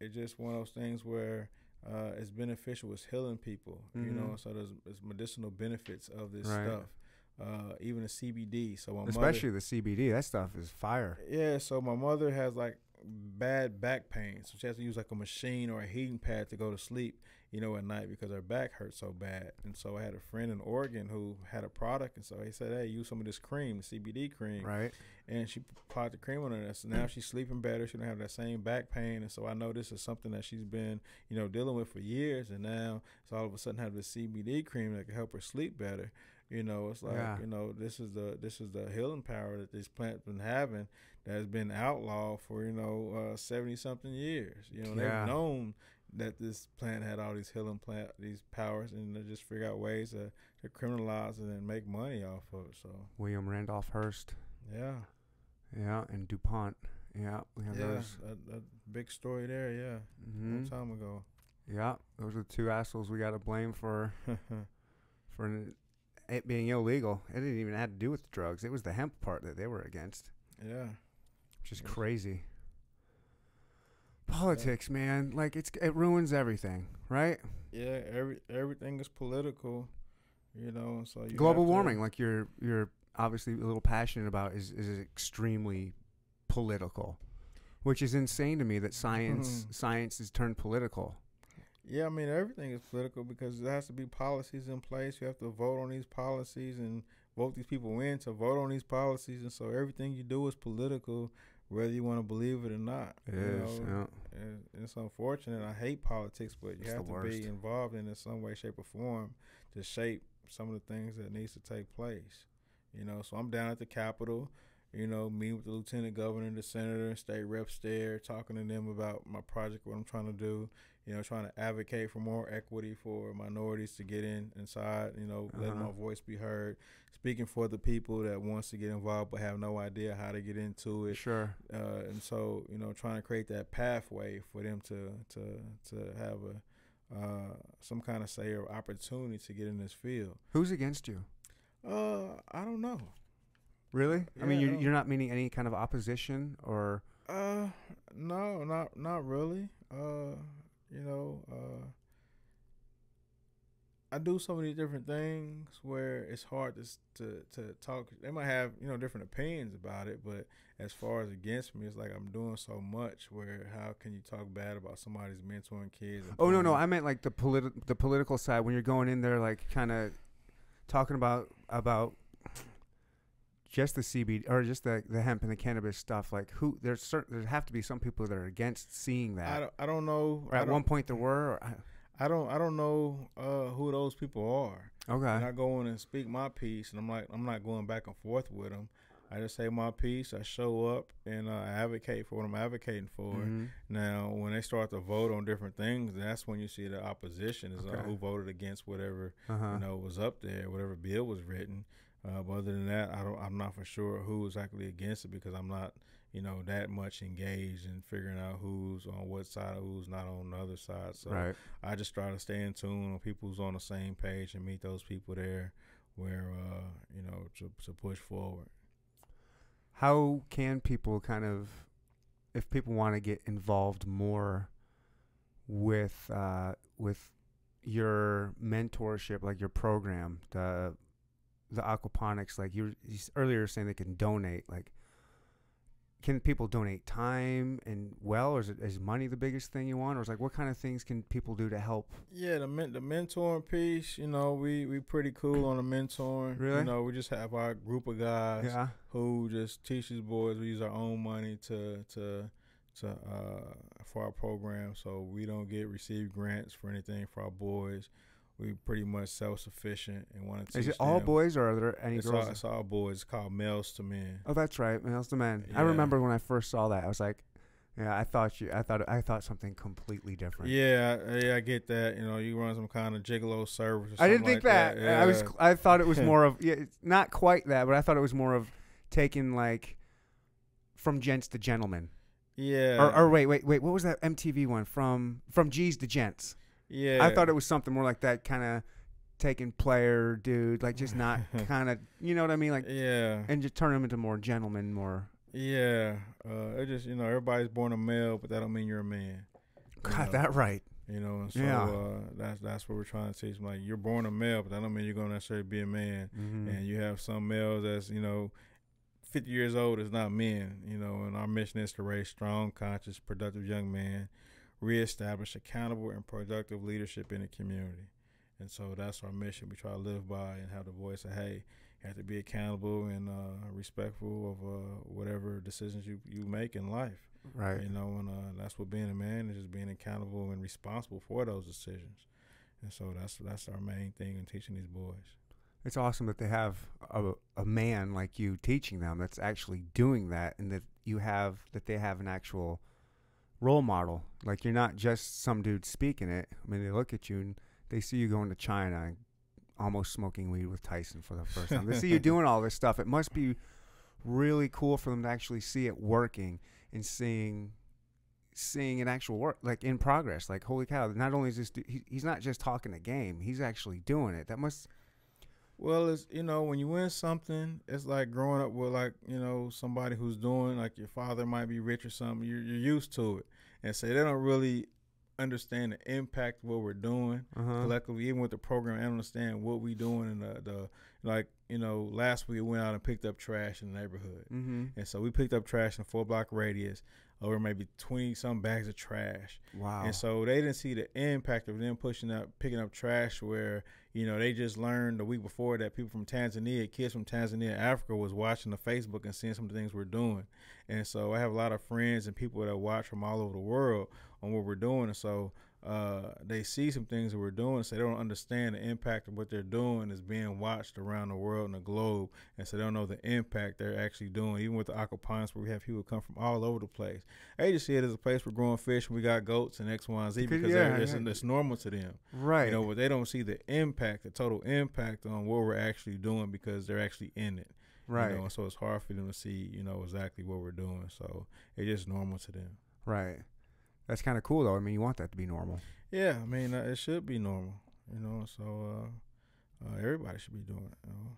B: it's just one of those things where uh, it's beneficial. It's healing people, you know.
A: Mhm.
B: So there's, there's medicinal benefits of this
A: Right.
B: stuff. Uh, even the CBD. So my
A: especially the CBD, that stuff is fire.
B: yeah. So my mother has like bad back pain, so she has to use like a machine or a heating pad to go to sleep, you know, at night because her back hurts so bad. And so I had a friend in Oregon who had a product, and so he said, "Hey, use some of this cream, the CBD cream."
A: Right.
B: and she applied the cream on her. So now she's sleeping better. She don't have that same back pain, and so I know this is something that she's been, you know, dealing with for years. And now, so all of a sudden, have the CBD cream that can help her sleep better. You know, it's like
A: Yeah.
B: you know, this is the this is the healing power that this plant's been having that has been outlawed for you know seventy something years. You know,
A: Yeah.
B: they've known that this plant had all these healing plant these powers, and they just figure out ways to, to criminalize it and make money off of it. So
A: William Randolph Hearst.
B: yeah.
A: Yeah, and DuPont. Yeah, we have
B: Yeah,
A: those.
B: a, a big story there. Yeah, a
A: hmm
B: long time ago.
A: Yeah, those are the two assholes we got to blame for for it being illegal. It didn't even have to do with the drugs. It was the hemp part that they were against,
B: yeah,
A: which is crazy. Politics, man, like it's it ruins everything, right?
B: yeah. Every everything is political, you know. So you
A: Global
B: have to-
A: warming, like you're you're obviously a little passionate about, is is extremely political, which is insane to me that science science has turned political.
B: Yeah, I mean everything is political because there has to be policies in place. You have to vote on these policies and vote these people in to vote on these policies, and so everything you do is political, whether you want to believe it or not.
A: It
B: you know? And it's unfortunate. I hate politics, but you
A: It's
B: have to
A: worst.
B: be involved in it in some way, shape, or form to shape some of the things that needs to take place. You know, so I'm down at the Capitol. You know, meeting with the lieutenant governor, the senator, and state reps there, talking to them about my project, what I'm trying to do. you know, trying to advocate for more equity for minorities to get in inside, you know, uh-huh. letting my voice be heard, speaking for the people that wants to get involved but have no idea how to get into it.
A: Sure.
B: Uh, and so, you know, trying to create that pathway for them to to to have a uh, some kind of say or opportunity to get in this field.
A: Who's against you?
B: Uh, I don't know.
A: Really? Yeah, I mean, you're, you're not meaning any kind of opposition or?
B: Uh, no, not not really. Uh, you know, uh, I do so many different things where it's hard to to to talk. They might have you know different opinions about it, but as far as against me, it's like I'm doing so much. Where how can you talk bad about somebody's mentoring kids?
A: Oh no, no, I meant like the politi- the political side when you're going in there, like kind of talking about about just the CBD or just the the hemp and the cannabis stuff. Like who there's certain there have to be some people that are against seeing that.
B: I don't, I don't know.
A: Or at one point there were. Or,
B: I don't I don't know uh, who those people are.
A: Okay.
B: And I go in and speak my piece, and I'm like I'm not going back and forth with them. I just say my piece. I show up and uh, advocate for what I'm advocating for. Mm-hmm. Now, when they start to vote on different things, that's when you see the opposition is uh, okay. uh, who voted against whatever uh-huh. you know was up there, whatever bill was written. Uh, but other than that, I don't. I'm not for sure who is actually against it because I'm not, you know, that much engaged in figuring out who's on what side, who's not on the other side. So
A: right.
B: I just try to stay in tune on people who's on the same page and meet those people there, where uh, you know to to push forward.
A: How can people kind of, if people want to get involved more with uh, with your mentorship, like your program, the the aquaponics like you were earlier saying they can donate like can people donate time and well or is, it, is money the biggest thing you want? Or is like what kind of things can people do to help?
B: Yeah the men- the mentoring piece you know we we pretty cool on the mentoring.
A: Really?
B: you know we just have our group of guys
A: yeah.
B: who just teach these boys. We use our own money to to to uh for our program. So we don't get receive grants for anything for our boys we pretty much self sufficient and want to.
A: Is it all boys or are there any
B: it's
A: girls?
B: All, it's all boys. It's called Males to Men.
A: Oh, that's right, Males to Men. Yeah. I remember when I first saw that. I was like, yeah, I thought you. I thought I thought something completely different.
B: Yeah, yeah, I get that. You know, you run some kind of gigolo service.
A: I didn't
B: think
A: like that. that. Yeah. I was. I thought it was more of. Yeah, not quite that, but I thought it was more of taking like from gents to gentlemen.
B: Yeah.
A: Or, or wait, wait, wait. What was that MTV one from from G's to gents?
B: Yeah.
A: I thought it was something more like that kind of taking player dude, like just not kind of, you know what I mean? Like,
B: yeah.
A: And just turn them into more gentlemen, more.
B: Yeah. Uh, it just, you know, everybody's born a male, but that don't mean you're a man.
A: Got know? that right.
B: You know, and so yeah. uh, that's that's what we're trying to teach. Them. Like you're born a male, but that don't mean you're gonna necessarily be a man. Mm-hmm. And you have some males that's you know, 50 years old is not men. You know, and our mission is to raise strong, conscious, productive young men reestablish accountable and productive leadership in the community. And so that's our mission. We try to live by and have the voice of, hey, you have to be accountable and uh, respectful of uh, whatever decisions you, you make in life.
A: Right.
B: You know, and uh, that's what being a man is just being accountable and responsible for those decisions. And so that's that's our main thing in teaching these boys.
A: It's awesome that they have a, a man like you teaching them that's actually doing that and that you have that they have an actual role model. Like you're not just some dude speaking it. I mean, they look at you and they see you going to China and almost smoking weed with Tyson for the first time. they see you doing all this stuff. It must be really cool for them to actually see it working and seeing seeing an actual work like in progress like holy cow not only is this he, he's not just talking a game he's actually doing it that must
B: well it's you know when you win something it's like growing up with like you know somebody who's doing like your father might be rich or something you're, you're used to it and so they don't really understand the impact of what we're doing uh-huh. collectively, even with the program, and understand what we're doing and the, the like. You know, last week we went out and picked up trash in the neighborhood,
A: mm-hmm.
B: and so we picked up trash in a four block radius over maybe twenty some bags of trash.
A: Wow!
B: And so they didn't see the impact of them pushing up, picking up trash where you know, they just learned the week before that people from Tanzania, kids from Tanzania, Africa, was watching the Facebook and seeing some of the things we're doing. And so I have a lot of friends and people that watch from all over the world on what we're doing. And so uh, they see some things that we're doing, so they don't understand the impact of what they're doing is being watched around the world and the globe, and so they don't know the impact they're actually doing. Even with the aquaponics, where we have people come from all over the place, they just see it as a place for growing fish. And we got goats and X, Y, and Z
A: Because, yeah,
B: they're- it's,
A: yeah.
B: it's normal to them.
A: Right.
B: You know, but they don't see the impact, the total impact on what we're actually doing because they're actually in it.
A: right.
B: You know, and so it's hard for them to see, you know, exactly what we're doing. So it's just normal to them.
A: Right. That's kind of cool though. I mean, you want that to be normal.
B: Yeah, I mean, uh, it should be normal. You know, so uh, uh, everybody should be doing it. You know?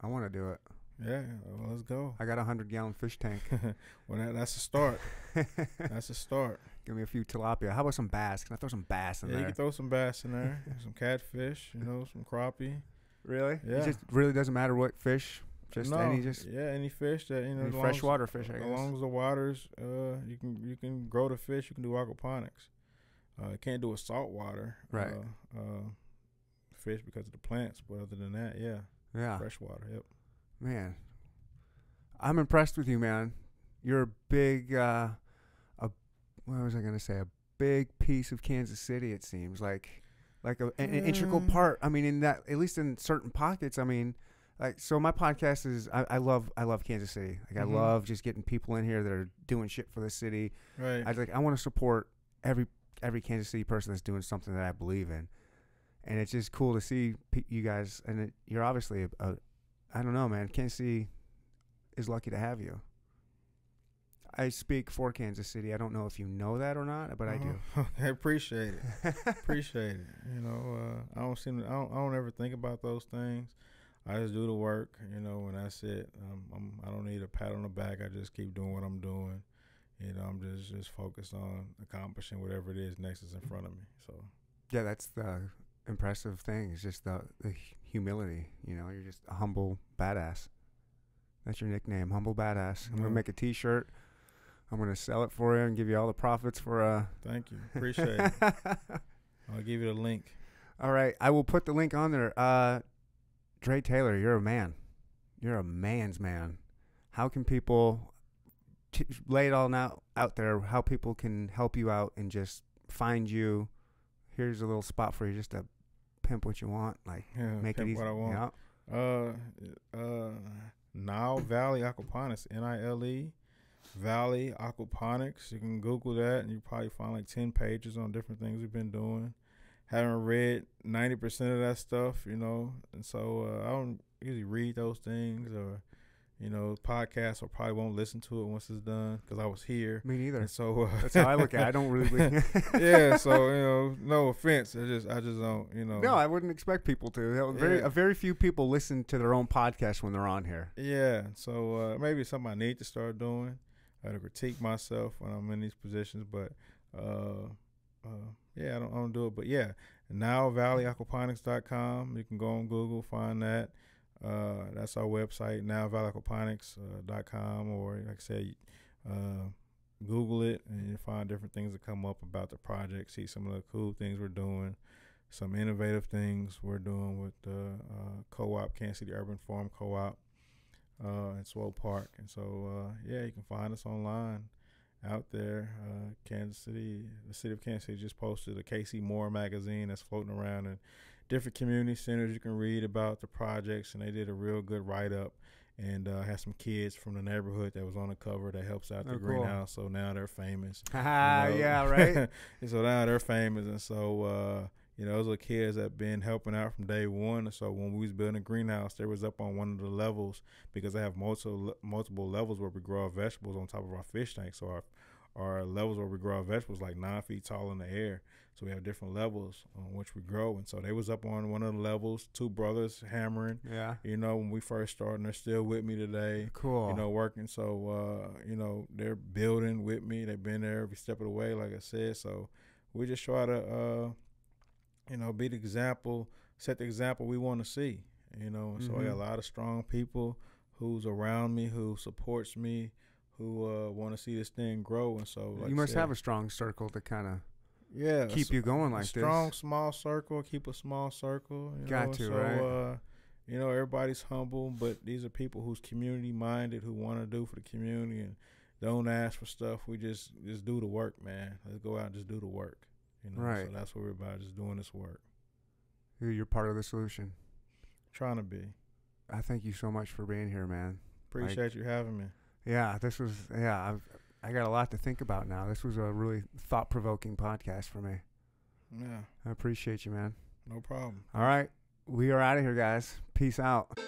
A: I want to do it.
B: Yeah, well, let's go.
A: I got a hundred gallon fish tank.
B: well, that, that's a start. That's a start.
A: Give me a few tilapia. How about some bass? Can I throw some bass in there?
B: Yeah, you can throw some bass in there, some catfish, you know, some crappie.
A: really?
B: Yeah.
A: It just really doesn't matter what fish. Just
B: no,
A: any just
B: yeah, any fish that you know,
A: any
B: as as-
A: freshwater fish. I
B: As
A: guess.
B: long as the waters, uh, you can you can grow the fish. You can do aquaponics. Uh, you can't do a saltwater
A: Right.
B: uh, uh, fish because of the plants. But other than that, yeah,
A: yeah.
B: freshwater. Yep.
A: Man, I'm impressed with you, man. You're a big, uh, a what was I gonna say? A big piece of Kansas City. It seems like, like a, an, an integral
B: Mm.
A: part. I mean, in that, at least in certain pockets. I mean, like, so my podcast is. I, I love, I love Kansas City. Like,
B: Mhm.
A: I love just getting people in here that are doing shit for the city.
B: Right.
A: I like, I want to support every every Kansas City person that's doing something that I believe in, and it's just cool to see pe- you guys. And it, you're obviously a, a, I don't know, man. Kansas City is lucky to have you. I speak for Kansas City. I don't know if you know that or not, but I do.
B: I appreciate it. appreciate it. You know, uh, I don't seem. To, I don't. I don't ever think about those things. I just do the work. You know, and that's it. Um, I'm. I don't need a pat on the back. I just keep doing what I'm doing. You know, I'm just just focused on accomplishing whatever it is next is in front of me. So
A: yeah, that's the impressive thing. It's just the the humility. You know, you're just a humble badass. That's your nickname, humble badass. I'm gonna make a T-shirt. I'm gonna sell it for you and give you all the profits for uh.
B: thank you. Appreciate it. I'll give you the link.
A: All right, I will put the link on there. Uh, Dre Taylor, you're a man. You're a man's man. How can people t- lay it all out out there? How people can help you out and just find you? Here's a little spot for you, just to pimp what you want, like
B: Yeah,
A: make it easy.
B: what I want.
A: Yeah.
B: Uh, uh, Nile Valley Aquaponics, N I L E, Valley Aquaponics. You can Google that, and you probably find like ten pages on different things we've been doing. Haven't read ninety percent of that stuff, you know, and so uh, I don't usually read those things or, you know, podcasts. I probably won't listen to it once it's done because I was here,
A: Me neither.
B: and so uh,
A: That's how I look at. it. I don't really.
B: yeah, so you know, no offense. I just, I just don't, you know.
A: no, I wouldn't expect people to. Very,
B: Yeah.
A: a very few people listen to their own podcast when they're on here.
B: Yeah, so uh, maybe it's something I need to start doing. I to critique myself when I'm in these positions, but uh, uh, yeah, I don't, I don't do it. But yeah, nilevalleyaquaponics.com. You can go on Google, find that. Uh, that's our website, nilevalleyaquaponics.com, or like I said, uh, Google it and you find different things that come up about the project. See some of the cool things we're doing, some innovative things we're doing with the uh, co-op, Kansas City Urban Farm Co-op uh, in Swope Park. And so, uh, yeah, you can find us online out there. Uh, Kansas City, the city of Kansas City just posted a KCMO magazine that's floating around in different community centers. You can read about the projects, and they did a real good write up. And uh, had some kids from the neighborhood that was on the cover that helps out the
A: Oh, cool.
B: greenhouse. So now they're famous. You know.
A: yeah, right.
B: so now they're famous, and so uh, you know those are kids that been helping out from day one. So when we was building a greenhouse, they was up on one of the levels because they have multiple multiple levels where we grow our vegetables on top of our fish tank. So our our levels where we grow our vegetables like nine feet tall in the air. So we have different levels on which we grow. And so they was up on one of the levels, two brothers hammering.
A: yeah.
B: You know, when we first started, and they're still with me today
A: Cool.
B: you know, working. So, uh, you know, they're building with me. They've been there every step of the way, like I said. So we just try to, uh, you know, be the example, set the example we want to see. You know, and so I got a
A: Mhm.
B: lot of strong people who's around me, who supports me, who uh, want to see this thing grow. And so, like
A: you must
B: said,
A: have a strong circle to kind of
B: yeah,
A: keep you going like
B: strong
A: this.
B: Strong, small circle. Keep a small circle. You
A: Got
B: know?
A: to,
B: so,
A: right?
B: Uh, you know, everybody's humble, but these are people who's community minded, who want to do for the community and don't ask for stuff. We just just do the work, man. Let's go out and just do the work. You know,
A: Right.
B: So that's what we're about, just doing this work.
A: You're part of the solution.
B: Trying to be.
A: I thank you so much for being here, man.
B: Appreciate you having me.
A: Yeah, this was yeah. I've I got a lot to think about now. This was a really thought provoking podcast for me.
B: Yeah,
A: I appreciate you, man.
B: no problem.
A: All right, we are out of here, guys. Peace out.